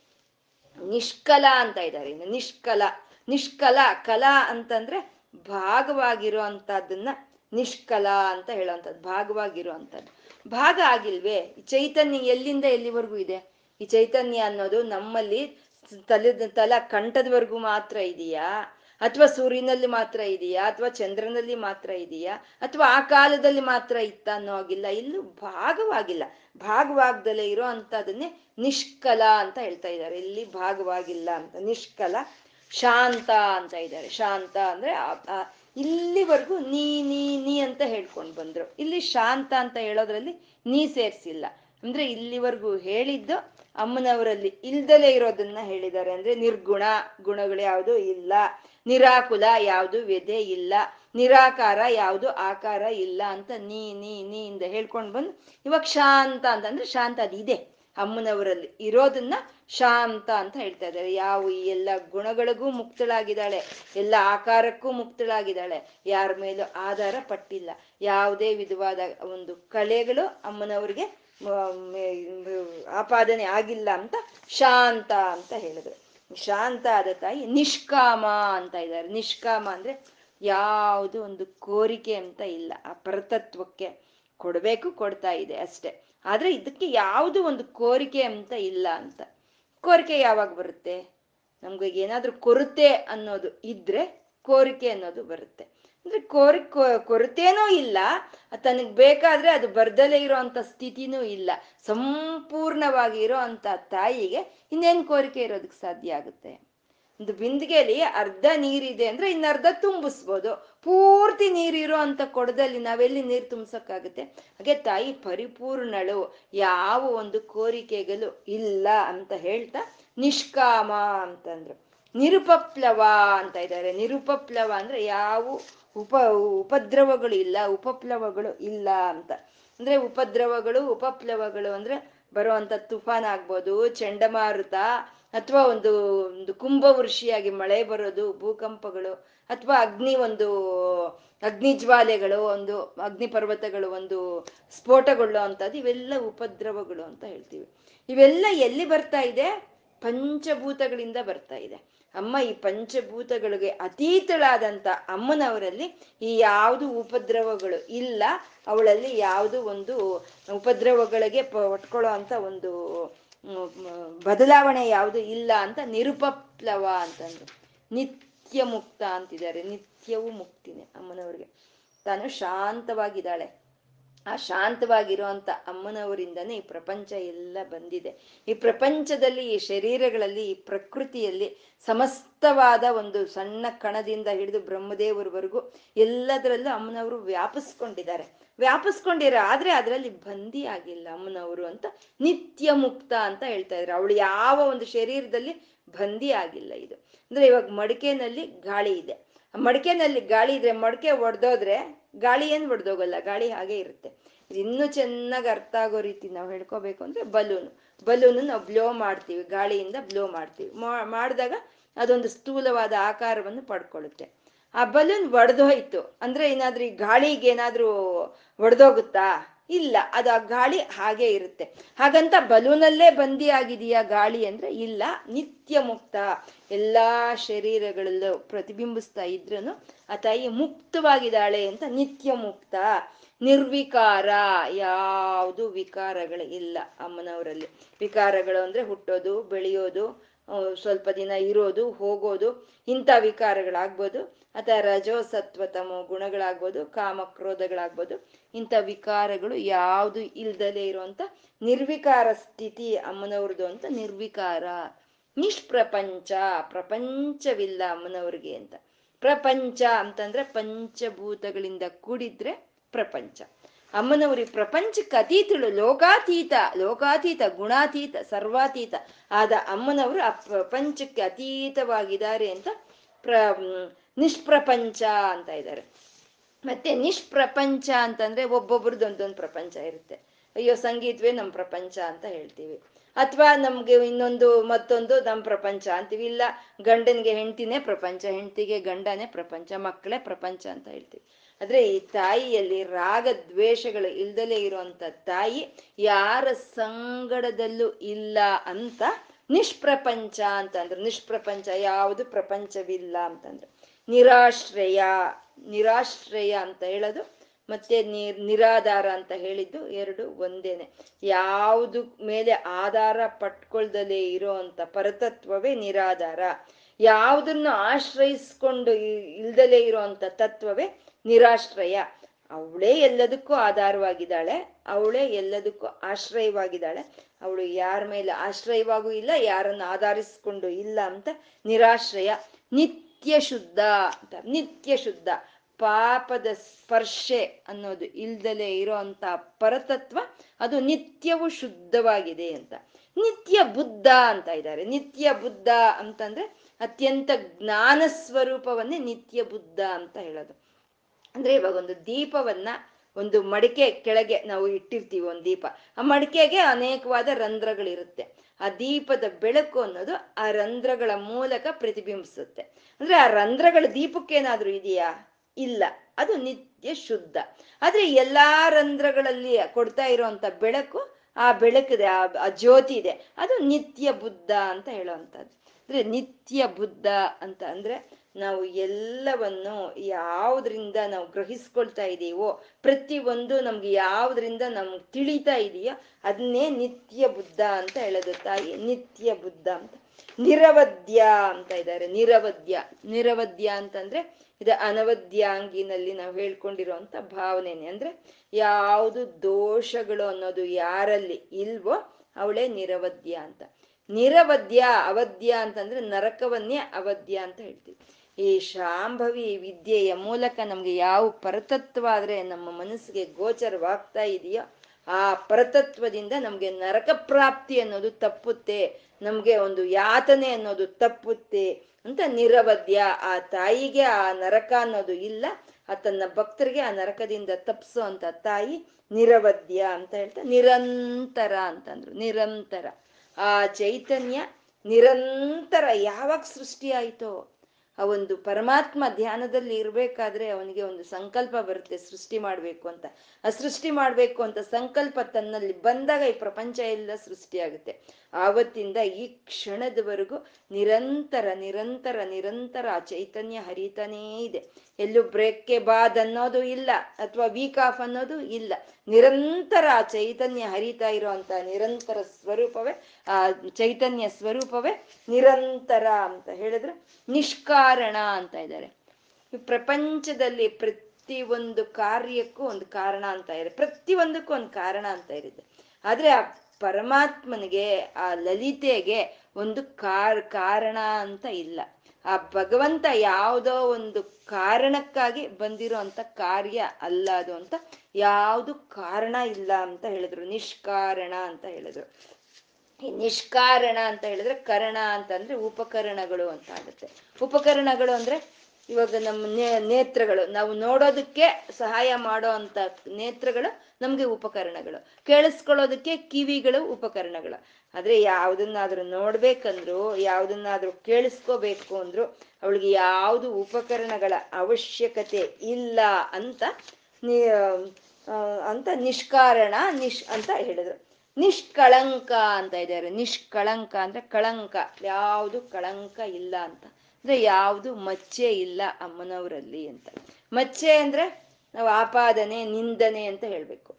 ನಿಷ್ಕಲ ಅಂತ ಇದ್ದಾರೆ. ಇನ್ನು ನಿಷ್ಕಲ ನಿಷ್ಕಲ, ಕಲಾ ಅಂತಂದ್ರೆ ಭಾಗವಾಗಿರೋ ಅಂತದನ್ನ ನಿಷ್ಕಲ ಅಂತ ಹೇಳುವಂಥದ್ದು ಭಾಗವಾಗಿರುವಂಥದ್ದು ಭಾಗ ಆಗಿಲ್ವೇ? ಈ ಚೈತನ್ಯ ಎಲ್ಲಿಂದ ಎಲ್ಲಿವರೆಗೂ ಇದೆ? ಈ ಚೈತನ್ಯ ಅನ್ನೋದು ನಮ್ಮಲ್ಲಿ ತಲೆ, ತಲ ಕಂಠದವರೆಗೂ ಮಾತ್ರ ಇದೆಯಾ? ಅಥವಾ ಸೂರ್ಯನಲ್ಲಿ ಮಾತ್ರ ಇದೆಯಾ? ಅಥವಾ ಚಂದ್ರನಲ್ಲಿ ಮಾತ್ರ ಇದೆಯಾ? ಅಥವಾ ಆ ಕಾಲದಲ್ಲಿ ಮಾತ್ರ ಇತ್ತ ಅನ್ನೋ ಆಗಿಲ್ಲ ಇಲ್ಲೂ ಭಾಗವಾಗಿಲ್ಲ. ಭಾಗವಾಗ್ದಲೇ ಇರೋ ಅಂತದನ್ನೇ ನಿಷ್ಕಲ ಅಂತ ಹೇಳ್ತಾ ಇದ್ದಾರೆ. ಇಲ್ಲಿ ಭಾಗವಾಗಿಲ್ಲ ಅಂತ. ನಿಷ್ಕಲ, ಶಾಂತ ಅಂತ ಇದ್ದಾರೆ. ಶಾಂತ ಅಂದ್ರೆ ಇಲ್ಲಿವರೆಗೂ ನೀ ನೀ ನೀ ಅಂತ ಹೇಳ್ಕೊಂಡು ಬಂದ್ರು. ಇಲ್ಲಿ ಶಾಂತ ಅಂತ ಹೇಳೋದ್ರಲ್ಲಿ ನೀ ಸೇರ್ಸಿಲ್ಲ. ಅಂದ್ರೆ ಇಲ್ಲಿವರೆಗೂ ಹೇಳಿದ್ದು ಅಮ್ಮನವರಲ್ಲಿ ಇಲ್ದಲೇ ಇರೋದನ್ನ ಹೇಳಿದ್ದಾರೆ. ಅಂದ್ರೆ ನಿರ್ಗುಣ ಗುಣಗಳು ಯಾವುದು ಇಲ್ಲ. ನಿರಾಕುಲ ಯಾವುದು ವ್ಯಧೆ ಇಲ್ಲ, ನಿರಾಕಾರ ಯಾವುದು ಆಕಾರ ಇಲ್ಲ ಅಂತ ನೀ ನೀ ನೀ ಇಂದ ಹೇಳ್ಕೊಂಡು ಬಂದು, ಇವಾಗ ಶಾಂತ ಅಂತಂದ್ರೆ ಶಾಂತ ಅದಿದೆ ಅಮ್ಮನವರಲ್ಲಿ ಇರೋದನ್ನ ಶಾಂತ ಅಂತ ಹೇಳ್ತಾ ಇದ್ದಾರೆ. ಯಾವ ಈ ಎಲ್ಲ ಗುಣಗಳಿಗೂ ಮುಕ್ತಳಾಗಿದ್ದಾಳೆ, ಎಲ್ಲ ಆಕಾರಕ್ಕೂ ಮುಕ್ತಳಾಗಿದ್ದಾಳೆ, ಯಾರ ಮೇಲೂ ಆಧಾರ ಪಟ್ಟಿಲ್ಲ. ಯಾವುದೇ ವಿಧವಾದ ಒಂದು ಕಲೆಗಳು ಅಮ್ಮನವ್ರಿಗೆ ಆಪಾದನೆ ಆಗಿಲ್ಲ ಅಂತ ಶಾಂತ ಅಂತ ಹೇಳಿದ್ರು. ಶಾಂತ ಆದ ತಾಯಿ ನಿಷ್ಕಾಮ ಅಂತ ಇದ್ದಾರೆ. ನಿಷ್ಕಾಮ ಅಂದ್ರೆ ಯಾವುದು ಒಂದು ಕೋರಿಕೆ ಅಂತ ಇಲ್ಲ. ಆ ಪರತತ್ವಕ್ಕೆ ಕೊಡಬೇಕು, ಕೊಡ್ತಾ ಇದೆ ಅಷ್ಟೆ. ಆದ್ರೆ ಇದಕ್ಕೆ ಯಾವುದು ಒಂದು ಕೋರಿಕೆ ಅಂತ ಇಲ್ಲ ಅಂತ. ಕೋರಿಕೆ ಯಾವಾಗ ಬರುತ್ತೆ? ನಮ್ಗೆ ಏನಾದ್ರೂ ಕೊರತೆ ಅನ್ನೋದು ಇದ್ರೆ ಕೋರಿಕೆ ಅನ್ನೋದು ಬರುತ್ತೆ. ಅಂದ್ರೆ ಕೋರಿ ಕೊರತೆನೂ ಇಲ್ಲ. ತನಗ್ ಬೇಕಾದ್ರೆ ಅದು ಬರ್ದಲೇ ಇರೋ ಅಂತ ಸ್ಥಿತಿನೂ ಇಲ್ಲ. ಸಂಪೂರ್ಣವಾಗಿ ಇರೋ ಅಂತ ತಾಯಿಗೆ ಇನ್ನೇನು ಕೋರಿಕೆ ಇರೋದಕ್ಕೆ ಸಾಧ್ಯ ಆಗುತ್ತೆ? ಒಂದು ಬಿಂದಿಗೆಯಲ್ಲಿ ಅರ್ಧ ನೀರಿದೆ ಅಂದ್ರೆ ಇನ್ನರ್ಧ ತುಂಬಿಸ್ಬೋದು. ಪೂರ್ತಿ ನೀರಿರೋ ಅಂತ ಕೊಡದಲ್ಲಿ ನಾವೆಲ್ಲಿ ನೀರು ತುಂಬಿಸಕ್ಕಾಗುತ್ತೆ? ಹಾಗೆ ತಾಯಿ ಪರಿಪೂರ್ಣಳು. ಯಾವ ಒಂದು ಕೋರಿಕೆಗಳು ಇಲ್ಲ ಅಂತ ಹೇಳ್ತಾ ನಿಷ್ಕಾಮ ಅಂತಂದ್ರು. ನಿರುಪಪ್ಲವ ಅಂತ ಇದ್ದಾರೆ. ನಿರುಪಪ್ಲವ ಅಂದ್ರೆ ಯಾವ ಉಪ, ಉಪದ್ರವಗಳು ಇಲ್ಲ, ಉಪಪ್ಲವಗಳು ಇಲ್ಲ ಅಂತ. ಅಂದ್ರೆ ಉಪದ್ರವಗಳು, ಉಪಪ್ಲವಗಳು ಅಂದ್ರೆ ಬರುವಂತ ತುಫಾನ್ ಆಗ್ಬೋದು, ಚಂಡಮಾರುತ ಅಥವಾ ಒಂದು ಒಂದು ಕುಂಭವೃಷಿಯಾಗಿ ಮಳೆ ಬರೋದು, ಭೂಕಂಪಗಳು ಅಥವಾ ಅಗ್ನಿ ಒಂದು, ಅಗ್ನಿ ಜ್ವಾಲೆಗಳು, ಒಂದು ಅಗ್ನಿ ಪರ್ವತಗಳು, ಒಂದು ಸ್ಫೋಟಗಳು ಅಂತದ್ದು ಇವೆಲ್ಲ ಉಪದ್ರವಗಳು ಅಂತ ಹೇಳ್ತೀವಿ. ಇವೆಲ್ಲ ಎಲ್ಲಿ ಬರ್ತಾ ಇದೆ? ಪಂಚಭೂತಗಳಿಂದ ಬರ್ತಾ ಇದೆ. ಅಮ್ಮ ಈ ಪಂಚಭೂತಗಳಿಗೆ ಅತೀತಳಾದಂತ ಅಮ್ಮನವರಲ್ಲಿ ಈ ಯಾವುದು ಉಪದ್ರವಗಳು ಇಲ್ಲ, ಅವಳಲ್ಲಿ ಯಾವುದು ಒಂದು ಉಪದ್ರವಗಳಿಗೆ ಒಟ್ಕೊಳ್ಳೋ ಅಂತ ಒಂದು ಬದಲಾವಣೆ ಯಾವುದು ಇಲ್ಲ ಅಂತ ನಿರುಪಪ್ಲವ ಅಂತಂದ್ರು. ನಿತ್ಯ ಮುಕ್ತ ಅಂತಿದ್ದಾರೆ, ನಿತ್ಯವೂ ಮುಕ್ತಿನೇ ಅಮ್ಮನವ್ರಿಗೆ. ತಾನು ಶಾಂತವಾಗಿದ್ದಾಳೆ. ಆ ಶಾಂತವಾಗಿರುವಂತ ಅಮ್ಮನವರಿಂದನೇ ಈ ಪ್ರಪಂಚ ಎಲ್ಲ ಬಂದಿದೆ. ಈ ಪ್ರಪಂಚದಲ್ಲಿ, ಈ ಶರೀರಗಳಲ್ಲಿ, ಈ ಪ್ರಕೃತಿಯಲ್ಲಿ ಸಮಸ್ತವಾದ ಒಂದು ಸಣ್ಣ ಕಣದಿಂದ ಹಿಡಿದು ಬ್ರಹ್ಮದೇವರವರೆಗೂ ಎಲ್ಲದರಲ್ಲೂ ಅಮ್ಮನವರು ವ್ಯಾಪಿಸ್ಕೊಂಡಿದ್ದಾರೆ. ವ್ಯಾಪಿಸ್ಕೊಂಡಿರ, ಆದ್ರೆ ಅದರಲ್ಲಿ ಬಂದಿ ಆಗಿಲ್ಲ ಅಮ್ಮನವರು ಅಂತ ನಿತ್ಯ ಮುಕ್ತ ಅಂತ ಹೇಳ್ತಾ ಇದ್ರು. ಅವಳು ಯಾವ ಒಂದು ಶರೀರದಲ್ಲಿ ಬಂದಿ ಆಗಿಲ್ಲ ಇದು. ಅಂದ್ರೆ ಇವಾಗ ಮಡಿಕೆನಲ್ಲಿ ಗಾಳಿ ಇದೆ. ಮಡಿಕೆನಲ್ಲಿ ಗಾಳಿ ಇದ್ರೆ ಮಡಿಕೆ ಒಡೆದೋದ್ರೆ ಗಾಳಿ ಏನು ಒಡೆದೋಗಲ್ಲ ಗಾಳಿ ಹಾಗೆ ಇರುತ್ತೆ. ಇನ್ನೂ ಚೆನ್ನಾಗಿ ಅರ್ಥ ಆಗೋ ರೀತಿ ನಾವು ಹೇಳ್ಕೋಬೇಕು ಅಂದ್ರೆ ಬಲೂನು. ಬಲೂನು ನಾವು ಬ್ಲೋ ಮಾಡ್ತೀವಿ, ಗಾಳಿಯಿಂದ ಬ್ಲೋ ಮಾಡ್ತೀವಿ. ಮಾಡಿದಾಗ ಅದೊಂದು ಸ್ಥೂಲವಾದ ಆಕಾರವನ್ನು ಪಡ್ಕೊಳ್ಳುತ್ತೆ. ಆ ಬಲೂನ್ ಒಡೆದೋಯ್ತು. ಅಂದ್ರೆ ಏನಾದ್ರೂ ಈ ಗಾಳಿಗೆ ಏನಾದ್ರೂ ಒಡೆದೋಗುತ್ತಾ? ಇಲ್ಲ, ಅದು ಆ ಗಾಳಿ ಹಾಗೆ ಇರುತ್ತೆ. ಹಾಗಂತ ಬಲೂನಲ್ಲೇ ಬಂದಿ ಆಗಿದೆಯಾ ಗಾಳಿ ಅಂದ್ರೆ ಇಲ್ಲ, ನಿತ್ಯ ಮುಕ್ತ. ಎಲ್ಲಾ ಶರೀರಗಳಲ್ಲೂ ಪ್ರತಿಬಿಂಬಿಸ್ತಾ ಇದ್ರು ಆ ತಾಯಿ ಮುಕ್ತವಾಗಿದ್ದಾಳೆ ಅಂತ ನಿತ್ಯ ಮುಕ್ತ. ನಿರ್ವಿಕಾರ, ಯಾವುದು ವಿಕಾರಗಳು ಇಲ್ಲ ಅಮ್ಮನವರಲ್ಲಿ. ವಿಕಾರಗಳು ಅಂದ್ರೆ ಹುಟ್ಟೋದು, ಬೆಳೆಯೋದು ಸ್ವಲ್ಪ ದಿನ ಇರೋದು, ಹೋಗೋದು, ಇಂಥ ವಿಕಾರಗಳಾಗ್ಬೋದು. ಅಥವಾ ರಜೋ ಸತ್ವ ತಮೋ ಗುಣಗಳಾಗ್ಬೋದು ಕಾಮ ಕ್ರೋಧಗಳಾಗ್ಬೋದು ಇಂಥ ವಿಕಾರಗಳು ಯಾವುದು ಇಲ್ದಲೇ ಇರುವಂತ ನಿರ್ವಿಕಾರ ಸ್ಥಿತಿ ಅಮ್ಮನವ್ರದ್ದು ಅಂತ ನಿರ್ವಿಕಾರ. ನಿಷ್ಪ್ರಪಂಚ, ಪ್ರಪಂಚವಿಲ್ಲ ಅಮ್ಮನವ್ರಿಗೆ ಅಂತ. ಪ್ರಪಂಚ ಅಂತಂದ್ರೆ ಪಂಚಭೂತಗಳಿಂದ ಕೂಡಿದ್ರೆ ಪ್ರಪಂಚ. ಅಮ್ಮನವ್ರಿಗೆ ಪ್ರಪಂಚಕ್ಕೆ ಅತೀತಳು, ಲೋಕಾತೀತ ಲೋಕಾತೀತ, ಗುಣಾತೀತ, ಸರ್ವಾತೀತ ಆದ ಅಮ್ಮನವರು ಆ ಪ್ರಪಂಚಕ್ಕೆ ಅತೀತವಾಗಿದ್ದಾರೆ ಅಂತ ಪ್ರ ನಿಷ್ಪ್ರಪಂಚ ಅಂತ ಇದ್ದಾರೆ. ಮತ್ತೆ ನಿಷ್ಪ್ರಪಂಚ ಅಂತಂದ್ರೆ ಒಬ್ಬೊಬ್ರದ್ದು ಒಂದೊಂದು ಪ್ರಪಂಚ ಇರುತ್ತೆ. ಅಯ್ಯೋ, ಸಂಗೀತವೇ ನಮ್ಮ ಪ್ರಪಂಚ ಅಂತ ಹೇಳ್ತೀವಿ. ಅಥವಾ ನಮ್ಗೆ ಇನ್ನೊಂದು ಮತ್ತೊಂದು ನಮ್ಮ ಪ್ರಪಂಚ ಅಂತೀವಿ. ಇಲ್ಲ, ಗಂಡನಿಗೆ ಹೆಂಡತಿನೇ ಪ್ರಪಂಚ, ಹೆಂಡತಿಗೆ ಗಂಡನೇ ಪ್ರಪಂಚ, ಮಕ್ಕಳೇ ಪ್ರಪಂಚ ಅಂತ ಹೇಳ್ತೀವಿ. ಆದ್ರೆ ಈ ತಾಯಿಯಲ್ಲಿ ರಾಗ ದ್ವೇಷಗಳು ಇಲ್ದಲೇ ಇರುವಂತ ತಾಯಿ ಯಾರ ಸಂಗಡದಲ್ಲೂ ಇಲ್ಲ ಅಂತ ನಿಷ್ಪ್ರಪಂಚ ಅಂತಂದ್ರು. ನಿಷ್ಪ್ರಪಂಚ ಯಾವುದು ಪ್ರಪಂಚವಿಲ್ಲ ಅಂತಂದ್ರೆ. ನಿರಾಶ್ರಯ ನಿರಾಶ್ರಯ ಅಂತ ಹೇಳೋದು ಮತ್ತೆ ನಿರಾಧಾರ ಅಂತ ಹೇಳಿದ್ದು ಎರಡು ಒಂದೇನೆ. ಯಾವುದು ಮೇಲೆ ಆಧಾರ ಪಟ್ಕೊಳ್ದಲೇ ಇರೋ ಪರತತ್ವವೇ ನಿರಾಧಾರ. ಯಾವುದನ್ನು ಆಶ್ರಯಿಸ್ಕೊಂಡು ಇಲ್ದಲೇ ಇರೋ ಅಂತ ತತ್ವವೇ ನಿರಾಶ್ರಯ. ಅವಳೇ ಎಲ್ಲದಕ್ಕೂ ಆಧಾರವಾಗಿದ್ದಾಳೆ, ಅವಳೇ ಎಲ್ಲದಕ್ಕೂ ಆಶ್ರಯವಾಗಿದ್ದಾಳೆ. ಅವಳು ಯಾರ ಮೇಲೆ ಆಶ್ರಯವಾಗೂ ಇಲ್ಲ, ಯಾರನ್ನು ಆಧರಿಸ್ಕೊಂಡು ಇಲ್ಲ ಅಂತ ನಿರಾಶ್ರಯ. ನಿತ್ಯ ಶುದ್ಧ ಅಂತ ನಿತ್ಯ ಶುದ್ಧ ಪಾಪದ ಸ್ಪರ್ಶೆ ಅನ್ನೋದು ಇಲ್ದಲೆ ಇರೋ ಅಂತ ಪರತತ್ವ ಅದು ನಿತ್ಯವೂ ಶುದ್ಧವಾಗಿದೆ ಅಂತ. ನಿತ್ಯ ಬುದ್ಧ ಅಂತ ಇದ್ದಾರೆ. ನಿತ್ಯ ಬುದ್ಧ ಅಂತಂದ್ರೆ ಅತ್ಯಂತ ಜ್ಞಾನ ಸ್ವರೂಪವನ್ನೇ ನಿತ್ಯ ಬುದ್ಧ ಅಂತ ಹೇಳೋದು. ಅಂದ್ರೆ ಇವಾಗ ಒಂದು ದೀಪವನ್ನ ಒಂದು ಮಡಿಕೆ ಕೆಳಗೆ ನಾವು ಇಟ್ಟಿರ್ತೀವಿ ಒಂದು ದೀಪ. ಆ ಮಡಿಕೆಗೆ ಅನೇಕವಾದ ರಂಧ್ರಗಳಿರುತ್ತೆ. ಆ ದೀಪದ ಬೆಳಕು ಅನ್ನೋದು ಆ ರಂಧ್ರಗಳ ಮೂಲಕ ಪ್ರತಿಬಿಂಬಿಸುತ್ತೆ. ಅಂದ್ರೆ ಆ ರಂಧ್ರಗಳ ದೀಪಕ್ಕೇನಾದ್ರೂ ಇದೆಯಾ? ಇಲ್ಲ. ಅದು ನಿತ್ಯ ಶುದ್ಧ. ಆದ್ರೆ ಎಲ್ಲಾ ರಂಧ್ರಗಳಲ್ಲಿ ಕೊಡ್ತಾ ಇರುವಂತ ಬೆಳಕು, ಆ ಬೆಳಕಿದೆ ಆ ಜ್ಯೋತಿ ಇದೆ. ಅದು ನಿತ್ಯ ಬುದ್ಧ ಅಂತ ಹೇಳುವಂಥದ್ದು. ಅಂದ್ರೆ ನಿತ್ಯ ಬುದ್ಧ ಅಂತ ಅಂದ್ರೆ ನಾವು ಎಲ್ಲವನ್ನು ಯಾವ್ದ್ರಿಂದ ನಾವು ಗ್ರಹಿಸ್ಕೊಳ್ತಾ ಇದೀವೋ ಪ್ರತಿ ಒಂದು ನಮ್ಗೆ ಯಾವ್ದ್ರಿಂದ ನಮ್ಗೆ ತಿಳಿತಾ ಇದೆಯೋ, ಅದನ್ನೇ ನಿತ್ಯ ಬುದ್ಧ ಅಂತ ಹೇಳೋದು. ತಾಯಿ, ನಿತ್ಯ ಬುದ್ಧ ಅಂತ. ನಿರವದ್ಯ ಅಂತ ಇದ್ದಾರೆ. ನಿರವದ್ಯ. ನಿರವದ್ಯ ಅಂತಂದ್ರೆ ಇದು ಅನವದ್ಯಾಂಗಿನಲ್ಲಿ ನಾವು ಹೇಳ್ಕೊಂಡಿರುವಂತ ಭಾವನೆನೆ. ಅಂದ್ರೆ ಯಾವುದು ದೋಷಗಳು ಅನ್ನೋದು ಯಾರಲ್ಲಿ ಇಲ್ವೋ ಅವಳೇ ನಿರವದ್ಯ ಅಂತ. ನಿರವದ್ಯ ಅವಧ್ಯ ಅಂತಂದ್ರೆ ನರಕವನ್ನೇ ಅವಧ್ಯ ಅಂತ ಹೇಳ್ತೀವಿ. ಈ ಶಾಂಭವಿ ವಿದ್ಯೆಯ ಮೂಲಕ ನಮ್ಗೆ ಯಾವ ಪರತತ್ವ ಆದ್ರೆ ನಮ್ಮ ಮನಸ್ಸಿಗೆ ಗೋಚರವಾಗ್ತಾ ಇದೆಯೋ ಆ ಪರತತ್ವದಿಂದ ನಮ್ಗೆ ನರಕ ಪ್ರಾಪ್ತಿ ಅನ್ನೋದು ತಪ್ಪುತ್ತೆ, ನಮ್ಗೆ ಒಂದು ಯಾತನೆ ಅನ್ನೋದು ತಪ್ಪುತ್ತೆ ಅಂತ ನಿರವದ್ಯ ಆ ತಾಯಿಗೆ ಆ ನರಕ ಅನ್ನೋದು ಇಲ್ಲ, ಆ ತನ್ನ ಭಕ್ತರಿಗೆ ಆ ನರಕದಿಂದ ತಪ್ಸೋ ಅಂತ ತಾಯಿ ನಿರವದ್ಯ ಅಂತ ಹೇಳ್ತಾ ನಿರಂತರ ಅಂತಂದ್ರು, ನಿರಂತರ. ಆ ಚೈತನ್ಯ ನಿರಂತರ ಯಾವಾಗ ಸೃಷ್ಟಿ ಆಯ್ತೋ ಆ ಒಂದು ಪರಮಾತ್ಮ ಧ್ಯಾನದಲ್ಲಿ ಇರ್ಬೇಕಾದ್ರೆ ಅವನಿಗೆ ಒಂದು ಸಂಕಲ್ಪ ಬರುತ್ತೆ, ಸೃಷ್ಟಿ ಮಾಡ್ಬೇಕು ಅಂತ. ಆ ಸೃಷ್ಟಿ ಮಾಡ್ಬೇಕು ಅಂತ ಸಂಕಲ್ಪ ತನ್ನಲ್ಲಿ ಬಂದಾಗ ಈ ಪ್ರಪಂಚ ಎಲ್ಲ ಸೃಷ್ಟಿಯಾಗುತ್ತೆ. ಆವತ್ತಿಂದ ಈ ಕ್ಷಣದವರೆಗೂ ನಿರಂತರ ನಿರಂತರ ನಿರಂತರ ಆ ಚೈತನ್ಯ ಹರಿತಾನೇ ಇದೆ. ಎಲ್ಲೂ ಬ್ರೇಕ್ಗೆ ಬಾದ್ ಅನ್ನೋದು ಇಲ್ಲ ಅಥವಾ ವೀಕ್ ಆಫ್ ಅನ್ನೋದು ಇಲ್ಲ. ನಿರಂತರ ಆ ಚೈತನ್ಯ ಹರಿತಾ ಇರುವಂತ ನಿರಂತರ ಸ್ವರೂಪವೇ, ಆ ಚೈತನ್ಯ ಸ್ವರೂಪವೇ ನಿರಂತರ ಅಂತ ಹೇಳಿದ್ರೆ ನಿಷ್ಕಾರಣ ಅಂತ ಇದ್ದಾರೆ. ಪ್ರಪಂಚದಲ್ಲಿ ಪ್ರತಿ ಒಂದು ಕಾರ್ಯಕ್ಕೂ ಒಂದು ಕಾರಣ ಅಂತ ಇದೆ. ಪ್ರತಿ ಒಂದಕ್ಕೂ ಒಂದು ಕಾರಣ ಅಂತ ಇರುತ್ತೆ ಆದ್ರೆ ಪರಮಾತ್ಮನಿಗೆ, ಆ ಲಲಿತೆಗೆ ಒಂದು ಕಾರ್, ಕಾರಣ ಅಂತ ಇಲ್ಲ. ಆ ಭಗವಂತ ಯಾವುದೋ ಒಂದು ಕಾರಣಕ್ಕಾಗಿ ಬಂದಿರೋ ಅಂತ ಕಾರ್ಯ ಅಲ್ಲ ಅದು ಅಂತ ಯಾವುದು ಕಾರಣ ಇಲ್ಲ ಅಂತ ಹೇಳಿದ್ರು. ನಿಷ್ಕಾರಣ ಅಂತ ಹೇಳಿದ್ರು. ನಿಷ್ಕಾರಣ ಅಂತ ಹೇಳಿದ್ರೆ ಕರಣ ಅಂತಂದ್ರೆ ಉಪಕರಣಗಳು ಅಂತ ಆಗುತ್ತೆ. ಉಪಕರಣಗಳು ಅಂದ್ರೆ ಇವಾಗ ನಮ್ಮ ನೇ, ನೇತ್ರಗಳು, ನಾವು ನೋಡೋದಕ್ಕೆ ಸಹಾಯ ಮಾಡೋ ಅಂತ ನೇತ್ರಗಳು ನಮ್ಗೆ ಉಪಕರಣಗಳು. ಕೇಳಿಸ್ಕೊಳ್ಳೋದಕ್ಕೆ ಕಿವಿಗಳು ಉಪಕರಣಗಳು. ಆದ್ರೆ ಯಾವ್ದನ್ನಾದ್ರು ನೋಡ್ಬೇಕಂದ್ರು, ಯಾವ್ದನ್ನಾದ್ರು ಕೇಳಿಸ್ಕೋಬೇಕು ಅಂದ್ರು ಅವಳಿಗೆ ಯಾವುದು ಉಪಕರಣಗಳ ಅವಶ್ಯಕತೆ ಇಲ್ಲ ಅಂತ ಅಂತ ನಿಷ್ಕಾರಣ, ನಿಶ್ ಅಂತ ಹೇಳಿದ್ರು. ನಿಷ್ಕಳಂಕ ಅಂತ ಇದ್ದಾರೆ. ನಿಷ್ಕಳಂಕ ಅಂದ್ರೆ ಕಳಂಕ. ಯಾವುದು ಕಳಂಕ ಇಲ್ಲ ಅಂತ. ಅಂದ್ರೆ ಯಾವುದು ಮಚ್ಚೆ ಇಲ್ಲ ಅಮ್ಮನವರಲ್ಲಿ ಅಂತ. ಮಚ್ಚೆ ಅಂದ್ರೆ ನಾವು ಆಪಾದನೆ, ನಿಂದನೆ ಅಂತ ಹೇಳ್ಬೇಕು.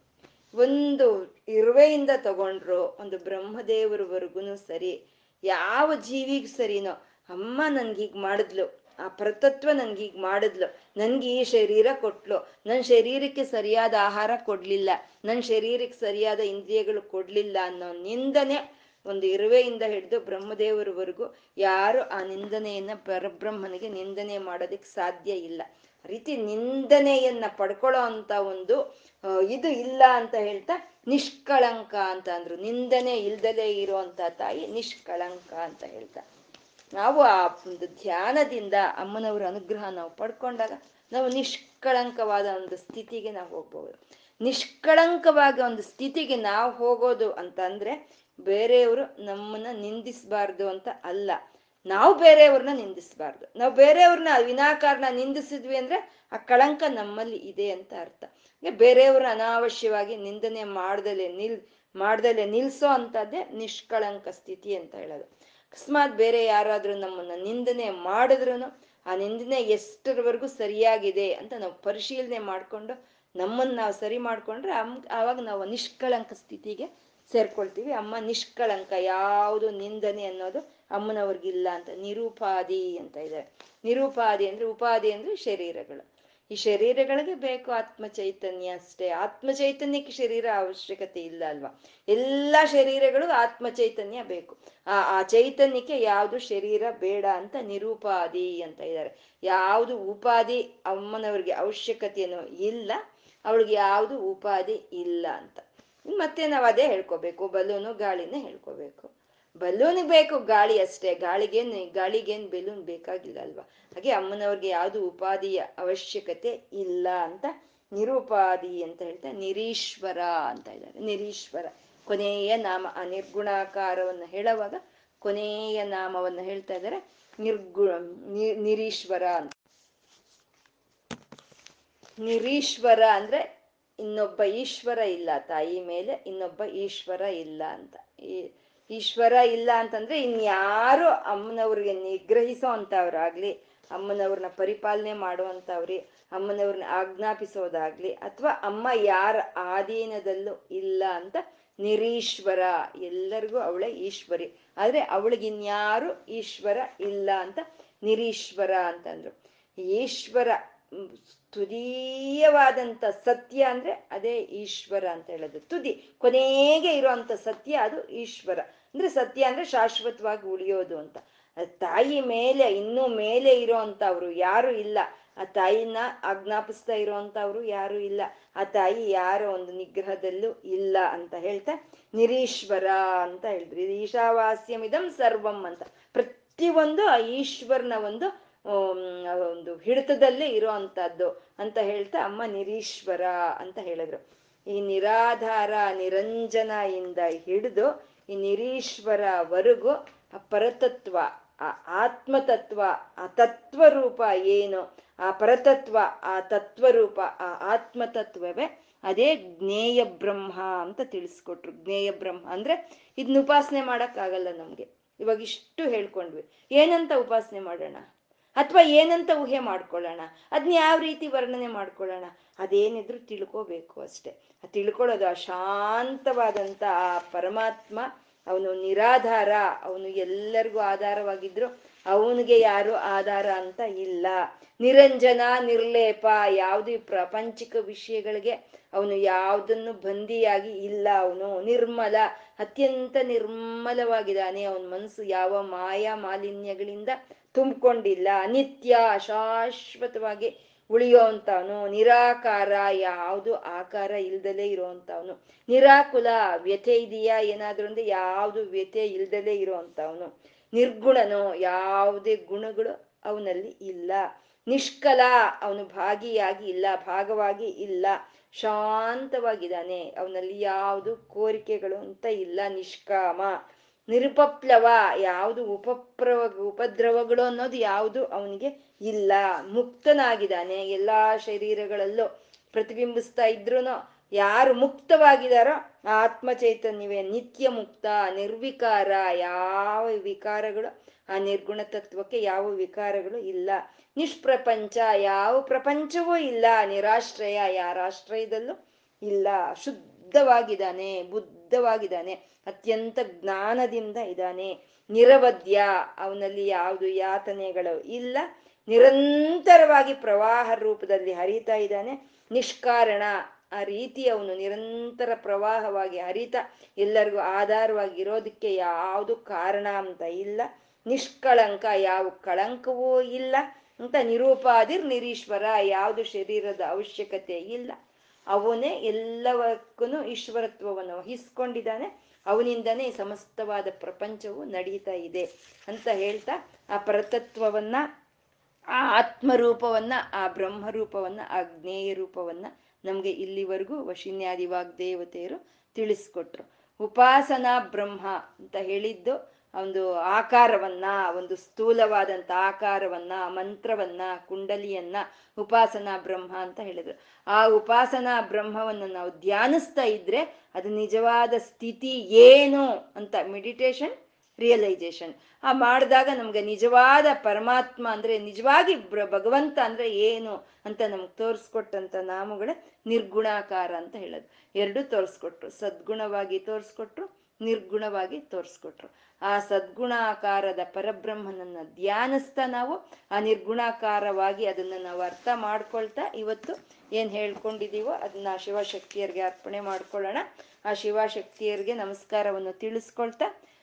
ಒಂದು ಇರುವೆಯಿಂದ ತಗೊಂಡ್ರು, ಒಂದು ಬ್ರಹ್ಮದೇವರವರೆಗೂ ಸರಿ, ಯಾವ ಜೀವಿಗೆ ಸರಿನೋ, ಅಮ್ಮ ನನ್ಗೆ ಹೀಗೆ ಮಾಡಿದ್ಲು, ಆ ಪ್ರತತ್ವ ನನ್ಗೆ ಹೀಗೆ ಮಾಡಿದ್ಲು, ನನ್ಗೆ ಈ ಶರೀರ ಕೊಟ್ಲು ನನ್ನ ಶರೀರಕ್ಕೆ ಸರಿಯಾದ ಆಹಾರ ಕೊಡ್ಲಿಲ್ಲ ನನ್ನ ಶರೀರಕ್ಕೆ ಸರಿಯಾದ ಇಂದ್ರಿಯಗಳು ಕೊಡ್ಲಿಲ್ಲ ಅನ್ನೋ ನಿಂದನೆ ಒಂದು ಇರುವೆಯಿಂದ ಹಿಡಿದು ಬ್ರಹ್ಮದೇವರವರೆಗೂ ಯಾರು ಆ ನಿಂದನೆಯನ್ನ ಪರಬ್ರಹ್ಮನಿಗೆ ನಿಂದನೆ ಮಾಡೋದಕ್ಕೆ ಸಾಧ್ಯ ಇಲ್ಲ. ರೀತಿ ನಿಂದನೆಯನ್ನ ಪಡ್ಕೊಳ್ಳೋ ಅಂತ ಒಂದು ಇದು ಇಲ್ಲ ಅಂತ ಹೇಳ್ತಾ ನಿಷ್ಕಳಂಕ ಅಂತ ಅಂದ್ರು. ನಿಂದನೆ ಇಲ್ದಲೆ ಇರುವಂತ ತಾಯಿ ನಿಷ್ಕಳಂಕ ಅಂತ ಹೇಳ್ತಾ. ನಾವು ಆ ಒಂದು ಧ್ಯಾನದಿಂದ ಅಮ್ಮನವರ ಅನುಗ್ರಹ ನಾವು ಪಡ್ಕೊಂಡಾಗ ನಾವು ನಿಷ್ಕಳಂಕವಾದ ಒಂದು ಸ್ಥಿತಿಗೆ ನಾವು ಹೋಗ್ಬೋದು. ನಿಷ್ಕಳಂಕವಾದ ಒಂದು ಸ್ಥಿತಿಗೆ ನಾವು ಹೋಗೋದು ಅಂತ ಅಂದ್ರೆ ಬೇರೆಯವರು ನಮ್ಮನ್ನ ನಿಂದಿಸ್ಬಾರ್ದು ಅಂತ ಅಲ್ಲ. ನಾವು ಬೇರೆಯವ್ರನ್ನ ನಿಂದಿಸ್ಬಾರ್ದು. ನಾವು ಬೇರೆಯವ್ರನ್ನ ವಿನಾಕಾರಣ ನಿಂದಿಸಿದ್ವಿ ಅಂದ್ರೆ ಆ ಕಳಂಕ ನಮ್ಮಲ್ಲಿ ಇದೆ ಅಂತ ಅರ್ಥ. ಬೇರೆಯವ್ರನ್ನ ಅನಾವಶ್ಯವಾಗಿ ನಿಂದನೆ ಮಾಡ್ದಲೆ ನಿಲ್, ಮಾಡ್ದಲೆ ನಿಲ್ಸೋ ಅಂತದ್ದೇ ನಿಷ್ಕಳಂಕ ಸ್ಥಿತಿ ಅಂತ ಹೇಳೋದು. ಅಕಸ್ಮಾತ್ ಬೇರೆ ಯಾರಾದ್ರೂ ನಮ್ಮನ್ನ ನಿಂದನೆ ಮಾಡಿದ್ರು ಆ ನಿಂದನೆ ಎಷ್ಟರವರೆಗೂ ಸರಿಯಾಗಿದೆ ಅಂತ ನಾವು ಪರಿಶೀಲನೆ ಮಾಡ್ಕೊಂಡು ನಮ್ಮನ್ನ ನಾವು ಸರಿ ಮಾಡ್ಕೊಂಡ್ರೆ ಅವಾಗ ನಾವು ನಿಷ್ಕಳಂಕ ಸ್ಥಿತಿಗೆ ಸೇರ್ಕೊಳ್ತೀವಿ. ಅಮ್ಮ ನಿಷ್ಕಳಂಕ, ಯಾವುದು ನಿಂದನೆ ಅನ್ನೋದು ಅಮ್ಮನವ್ರಿಗಿಲ್ಲ ಅಂತ. ನಿರೂಪಾದಿ ಅಂತ ಇದೆ. ನಿರೂಪಾದಿ ಅಂದ್ರೆ ಉಪಾದಿ ಅಂದ್ರೆ ಶರೀರಗಳು. ಈ ಶರೀರಗಳಿಗೆ ಬೇಕು ಆತ್ಮ ಚೈತನ್ಯ ಅಷ್ಟೇ. ಆತ್ಮ ಚೈತನ್ಯಕ್ಕೆ ಶರೀರ ಅವಶ್ಯಕತೆ ಇಲ್ಲ ಅಲ್ವಾ? ಎಲ್ಲ ಶರೀರಗಳು ಆತ್ಮ ಚೈತನ್ಯ ಬೇಕು. ಆ ಆ ಚೈತನ್ಯಕ್ಕೆ ಯಾವುದು ಶರೀರ ಬೇಡ ಅಂತ ನಿರೂಪಾದಿ ಅಂತ ಇದ್ದಾರೆ. ಯಾವುದು ಉಪಾಧಿ ಅಮ್ಮನವ್ರಿಗೆ ಅವಶ್ಯಕತೆಯೂ ಇಲ್ಲ, ಅವಳಿಗೆ ಯಾವುದು ಉಪಾಧಿ ಇಲ್ಲ ಅಂತ. ಮತ್ತೆ ನಾವು ಅದೇ ಹೇಳ್ಕೋಬೇಕು, ಬಲೂನು ಗಾಳಿನ ಹೇಳ್ಕೋಬೇಕು. ಬಲೂನ್ ಬೇಕು ಗಾಳಿ ಅಷ್ಟೇ, ಗಾಳಿಗೇನು ಗಾಳಿಗೇನು ಬೆಲೂನ್ ಬೇಕಾಗಿಲ್ಲ ಅಲ್ವಾ ಹಾಗೆ ಅಮ್ಮನವ್ರಿಗೆ ಯಾವುದು ಉಪಾಧಿಯ ಅವಶ್ಯಕತೆ ಇಲ್ಲ ಅಂತ, ನಿರುಪಾದಿ ಅಂತ ಹೇಳ್ತಾ ನಿರೀಶ್ವರ ಅಂತ ಇದ್ದಾರೆ ನಿರೀಶ್ವರ, ಕೊನೆಯ ನಾಮ, ಆ ನಿರ್ಗುಣಾಕಾರವನ್ನು ಹೇಳುವಾಗ ಕೊನೆಯ ನಾಮವನ್ನು ಹೇಳ್ತಾ ಇದ್ದಾರೆ, ನಿರ್ಗು ನಿರೀಶ್ವರ ಅಂತ. ನಿರೀಶ್ವರ ಅಂದ್ರೆ ಇನ್ನೊಬ್ಬ ಈಶ್ವರ ಇಲ್ಲ, ತಾಯಿ ಮೇಲೆ ಇನ್ನೊಬ್ಬ ಈಶ್ವರ ಇಲ್ಲ ಅಂತ. ಈಶ್ವರ ಇಲ್ಲ ಅಂತಂದ್ರೆ ಇನ್ಯಾರು ಅಮ್ಮನವ್ರಿಗೆ ನಿಗ್ರಹಿಸೋ ಅಂತವ್ರಾಗ್ಲಿ, ಅಮ್ಮನವ್ರನ್ನ ಪರಿಪಾಲನೆ ಮಾಡುವಂತವ್ರಿ ಅಮ್ಮನವ್ರನ್ನ ಆಜ್ಞಾಪಿಸೋದಾಗ್ಲಿ, ಅಥವಾ ಅಮ್ಮ ಯಾರ ಆಧೀನದಲ್ಲೂ ಇಲ್ಲ ಅಂತ ನಿರೀಶ್ವರ. ಎಲ್ಲರಿಗೂ ಅವಳೇ ಈಶ್ವರಿ. ಆದ್ರೆ ಅವಳಿಗಿನ್ಯಾರು ಈಶ್ವರ ಇಲ್ಲ ಅಂತ ನಿರೀಶ್ವರ ಅಂತಂದ್ರು. ಈಶ್ವರ ತುದೀಯವಾದಂತ ಸತ್ಯ ಅಂದರೆ ಅದೇ ಈಶ್ವರ ಅಂತ ಹೇಳೋದು. ತುದಿ, ಕೊನೆಗೆ ಇರುವಂಥ ಸತ್ಯ ಅದು ಈಶ್ವರ. ಅಂದರೆ ಸತ್ಯ ಅಂದರೆ ಶಾಶ್ವತವಾಗಿ ಉಳಿಯೋದು ಅಂತ. ತಾಯಿ ಮೇಲೆ, ಇನ್ನೂ ಮೇಲೆ ಇರೋ ಅಂತವ್ರು ಯಾರು ಇಲ್ಲ. ಆ ತಾಯಿನ ಆಜ್ಞಾಪಿಸ್ತಾ ಇರುವಂಥವ್ರು ಯಾರು ಇಲ್ಲ. ಆ ತಾಯಿ ಯಾರ ಒಂದು ನಿಗ್ರಹದಲ್ಲೂ ಇಲ್ಲ ಅಂತ ಹೇಳ್ತಾ ನಿರೀಶ್ವರ ಅಂತ ಹೇಳಿದ್ರಿ. ಈಶಾವಾಸ್ಯಮಿದಂ ಸರ್ವಂ ಅಂತ. ಪ್ರತಿಯೊಂದು ಆ ಈಶ್ವರನ ಒಂದು ಒಂದು ಹಿಡಿತದಲ್ಲೇ ಇರೋ ಅಂತದ್ದು ಅಂತ ಹೇಳ್ತಾ ಅಮ್ಮ ನಿರೀಶ್ವರ ಅಂತ ಹೇಳಿದ್ರು. ಈ ನಿರಾಧಾರ ನಿರಂಜನ ಇಂದ ಹಿಡಿದು ಈ ನಿರೀಶ್ವರವರೆಗೂ ಆ ಪರತತ್ವ, ಆ ಆತ್ಮತತ್ವ, ಆ ತತ್ವರೂಪ ಏನು, ಆ ಪರತತ್ವ, ಆ ತತ್ವರೂಪ, ಆ ಆತ್ಮತತ್ವವೇ ಅದೇ ಜ್ಞೇಯ ಬ್ರಹ್ಮ ಅಂತ ತಿಳಿಸ್ಕೊಟ್ರು. ಜ್ಞೇಯ ಬ್ರಹ್ಮ ಅಂದ್ರೆ ಇದನ್ನ ಉಪಾಸನೆ ಮಾಡೋಕ್ಕಾಗಲ್ಲ ನಮ್ಗೆ. ಇವಾಗ ಇಷ್ಟು ಹೇಳ್ಕೊಂಡ್ವಿ. ಏನಂತ ಉಪಾಸನೆ ಮಾಡೋಣ? ಅಥವಾ ಏನಂತ ಊಹೆ ಮಾಡ್ಕೊಳ್ಳೋಣ? ಅದನ್ನ ಯಾವ ರೀತಿ ವರ್ಣನೆ ಮಾಡ್ಕೊಳ್ಳೋಣ? ಅದೇನಿದ್ರು ತಿಳ್ಕೋಬೇಕು ಅಷ್ಟೆ. ತಿಳ್ಕೊಳ್ಳೋದು ಆ ಶಾಂತವಾದಂತ ಆ ಪರಮಾತ್ಮ, ಅವನು ನಿರಾಧಾರ, ಅವನು ಎಲ್ಲರಿಗೂ ಆಧಾರವಾಗಿದ್ರು ಅವನಿಗೆ ಯಾರು ಆಧಾರ ಅಂತ ಇಲ್ಲ. ನಿರಂಜನ, ನಿರ್ಲೇಪ ಯಾವುದು ಪ್ರಾಪಂಚಿಕ ವಿಷಯಗಳಿಗೆ ಅವನು ಯಾವುದನ್ನು ಬಂದಿಯಾಗಿ ಇಲ್ಲ. ಅವನು ನಿರ್ಮಲ, ಅತ್ಯಂತ ನಿರ್ಮಲವಾಗಿದ್ದಾನೆ. ಅವನ ಮನಸ್ಸು ಯಾವ ಮಾಯಾ ಮಾಲಿನ್ಯಗಳಿಂದ ತುಂಬಿಕೊಂಡಿಲ್ಲ. ನಿತ್ಯ ಶಾಶ್ವತವಾಗಿ ಉಳಿಯೋಂಥವನು ನಿರಾಕಾರ, ಯಾವುದು ಆಕಾರ ಇಲ್ದಲೇ ಇರೋವಂಥವನು. ನಿರಾಕುಲ, ವ್ಯಥೆ ಇದೆಯಾ? ಏನಾದ್ರೂ ಅಂದ್ರೆ ಯಾವುದು ವ್ಯಥೆ ಇಲ್ದಲೇ ಇರೋವಂಥವನು. ನಿರ್ಗುಣನು ಯಾವುದೇ ಗುಣಗಳು ಅವನಲ್ಲಿ ಇಲ್ಲ. ನಿಷ್ಕಲ, ಅವನು ಭಾಗಿಯಾಗಿ ಇಲ್ಲ, ಭಾಗವಾಗಿ ಇಲ್ಲ, ಶಾಂತವಾಗಿದ್ದಾನೆ, ಅವನಲ್ಲಿ ಯಾವುದು ಕೋರಿಕೆಗಳು ಅಂತ ಇಲ್ಲ. ನಿಷ್ಕಾಮ, ನಿರುಪಪ್ಲವ, ಯಾವುದು ಉಪಪ್ರವ, ಉಪದ್ರವಗಳು ಅನ್ನೋದು ಯಾವುದು ಅವನಿಗೆ ಇಲ್ಲ. ಮುಕ್ತನಾಗಿದ್ದಾನೆ, ಎಲ್ಲಾ ಶರೀರಗಳಲ್ಲೂ ಪ್ರತಿಬಿಂಬಿಸ್ತಾ ಇದ್ರು ಯಾರು ಮುಕ್ತವಾಗಿದಾರೋ ಆತ್ಮ ಚೈತನ್ಯವೇ ನಿತ್ಯ ಮುಕ್ತ, ನಿರ್ವಿಕಾರ. ಯಾವ ವಿಕಾರಗಳು, ಆ ನಿರ್ಗುಣ ತತ್ವಕ್ಕೆ ಯಾವ ವಿಕಾರಗಳು ಇಲ್ಲ. ನಿಷ್ಪ್ರಪಂಚ, ಯಾವ ಪ್ರಪಂಚವೂ ಇಲ್ಲ. ನಿರಾಶ್ರಯ, ಯಾರಾಶ್ರಯದಲ್ಲೂ ಇಲ್ಲ. ಶುದ್ಧವಾಗಿದ್ದಾನೆ, ಬುದ್ಧವಾಗಿದ್ದಾನೆ, ಅತ್ಯಂತ ಜ್ಞಾನದಿಂದ ಇದ್ದಾನೆ. ನಿರವಧ್ಯ ಅವನಲ್ಲಿ ಯಾವುದು ಯಾತನೆಗಳು ಇಲ್ಲ. ನಿರಂತರವಾಗಿ ಪ್ರವಾಹ ರೂಪದಲ್ಲಿ ಹರಿತಾ ಇದ್ದಾನೆ. ನಿಷ್ಕಾರಣ ಆ ರೀತಿ ಅವನು ನಿರಂತರ ಪ್ರವಾಹವಾಗಿ ಹರಿತ ಎಲ್ಲರಿಗೂ ಆಧಾರವಾಗಿ ಇರೋದಕ್ಕೆ ಯಾವುದು ಕಾರಣ ಅಂತ ಇಲ್ಲ. ನಿಷ್ಕಳಂಕ ಯಾವ ಕಳಂಕವೂ ಇಲ್ಲ ಅಂತ ನಿರೂಪಾದಿರ್ ನಿರೀಶ್ವರ, ಯಾವುದು ಶರೀರದ ಅವಶ್ಯಕತೆ ಇಲ್ಲ. ಅವನೇ ಎಲ್ಲವಕ್ಕೂ ಈಶ್ವರತ್ವವನ್ನು ವಹಿಸ್ಕೊಂಡಿದ್ದಾನೆ. ಅವನಿಂದನೇ ಸಮಸ್ತವಾದ ಪ್ರಪಂಚವು ನಡೀತಾ ಇದೆ ಅಂತ ಹೇಳ್ತಾ, ಆ ಪರತತ್ವವನ್ನ, ಆ ಆತ್ಮರೂಪವನ್ನ, ಆ ಬ್ರಹ್ಮರೂಪವನ್ನ, ಆ ಜ್ಞೇಯ ರೂಪವನ್ನ ನಮ್ಗೆ ಇಲ್ಲಿವರೆಗೂ ವಶಿನ್ಯಾದಿ ವಾಗ್ದೇವತೆಯರು ತಿಳಿಸ್ಕೊಟ್ರು. ಉಪಾಸನಾ ಬ್ರಹ್ಮ ಅಂತ ಹೇಳಿದ್ದು ಒಂದು ಆಕಾರವನ್ನ, ಒಂದು ಸ್ಥೂಲವಾದಂತ ಆಕಾರವನ್ನ, ಮಂತ್ರವನ್ನ, ಕುಂಡಲಿಯನ್ನ ಉಪಾಸನಾ ಬ್ರಹ್ಮ ಅಂತ ಹೇಳಿದ್ರು. ಆ ಉಪಾಸನಾ ಬ್ರಹ್ಮವನ್ನು ನಾವು ಧ್ಯಾನಿಸ್ತಾ ಇದ್ರೆ ಅದು ನಿಜವಾದ ಸ್ಥಿತಿ ಏನು ಅಂತ, ಮೆಡಿಟೇಷನ್ ರಿಯಲೈಸೇಷನ್ ಆ ಮಾಡಿದಾಗ ನಮ್ಗೆ ನಿಜವಾದ ಪರಮಾತ್ಮ ಅಂದ್ರೆ ನಿಜವಾಗಿ ಭಗವಂತ ಅಂದ್ರೆ ಏನು ಅಂತ ನಮ್ಗೆ ತೋರಿಸ್ಕೊಟ್ಟಂತ ನಾಮಗಳೇ ನಿರ್ಗುಣಾಕಾರ ಅಂತ ಹೇಳೋದು. ಎರಡು ತೋರಿಸ್ಕೊಟ್ರು. ಸದ್ಗುಣವಾಗಿ ತೋರಿಸ್ಕೊಟ್ರು, ನಿರ್ಗುಣವಾಗಿ ತೋರಿಸ್ಕೊಟ್ರು. ಆ ಸದ್ಗುಣಾಕಾರದ ಪರಬ್ರಹ್ಮನನ್ನ ಧ್ಯಾನಿಸ್ತಾ ನಾವು, ಆ ನಿರ್ಗುಣಾಕಾರವಾಗಿ ಅದನ್ನ ನಾವು ಅರ್ಥ ಮಾಡ್ಕೊಳ್ತಾ ಇವತ್ತು ಏನ್ ಹೇಳ್ಕೊಂಡಿದೀವೋ ಅದನ್ನ ಶಿವಶಕ್ತಿಯರಿಗೆ ಅರ್ಪಣೆ ಮಾಡ್ಕೊಳ್ಳೋಣ. ಆ ಶಿವಶಕ್ತಿಯರಿಗೆ ನಮಸ್ಕಾರವನ್ನು ತಿಳಿಸ್ಕೊಳ್ತಾ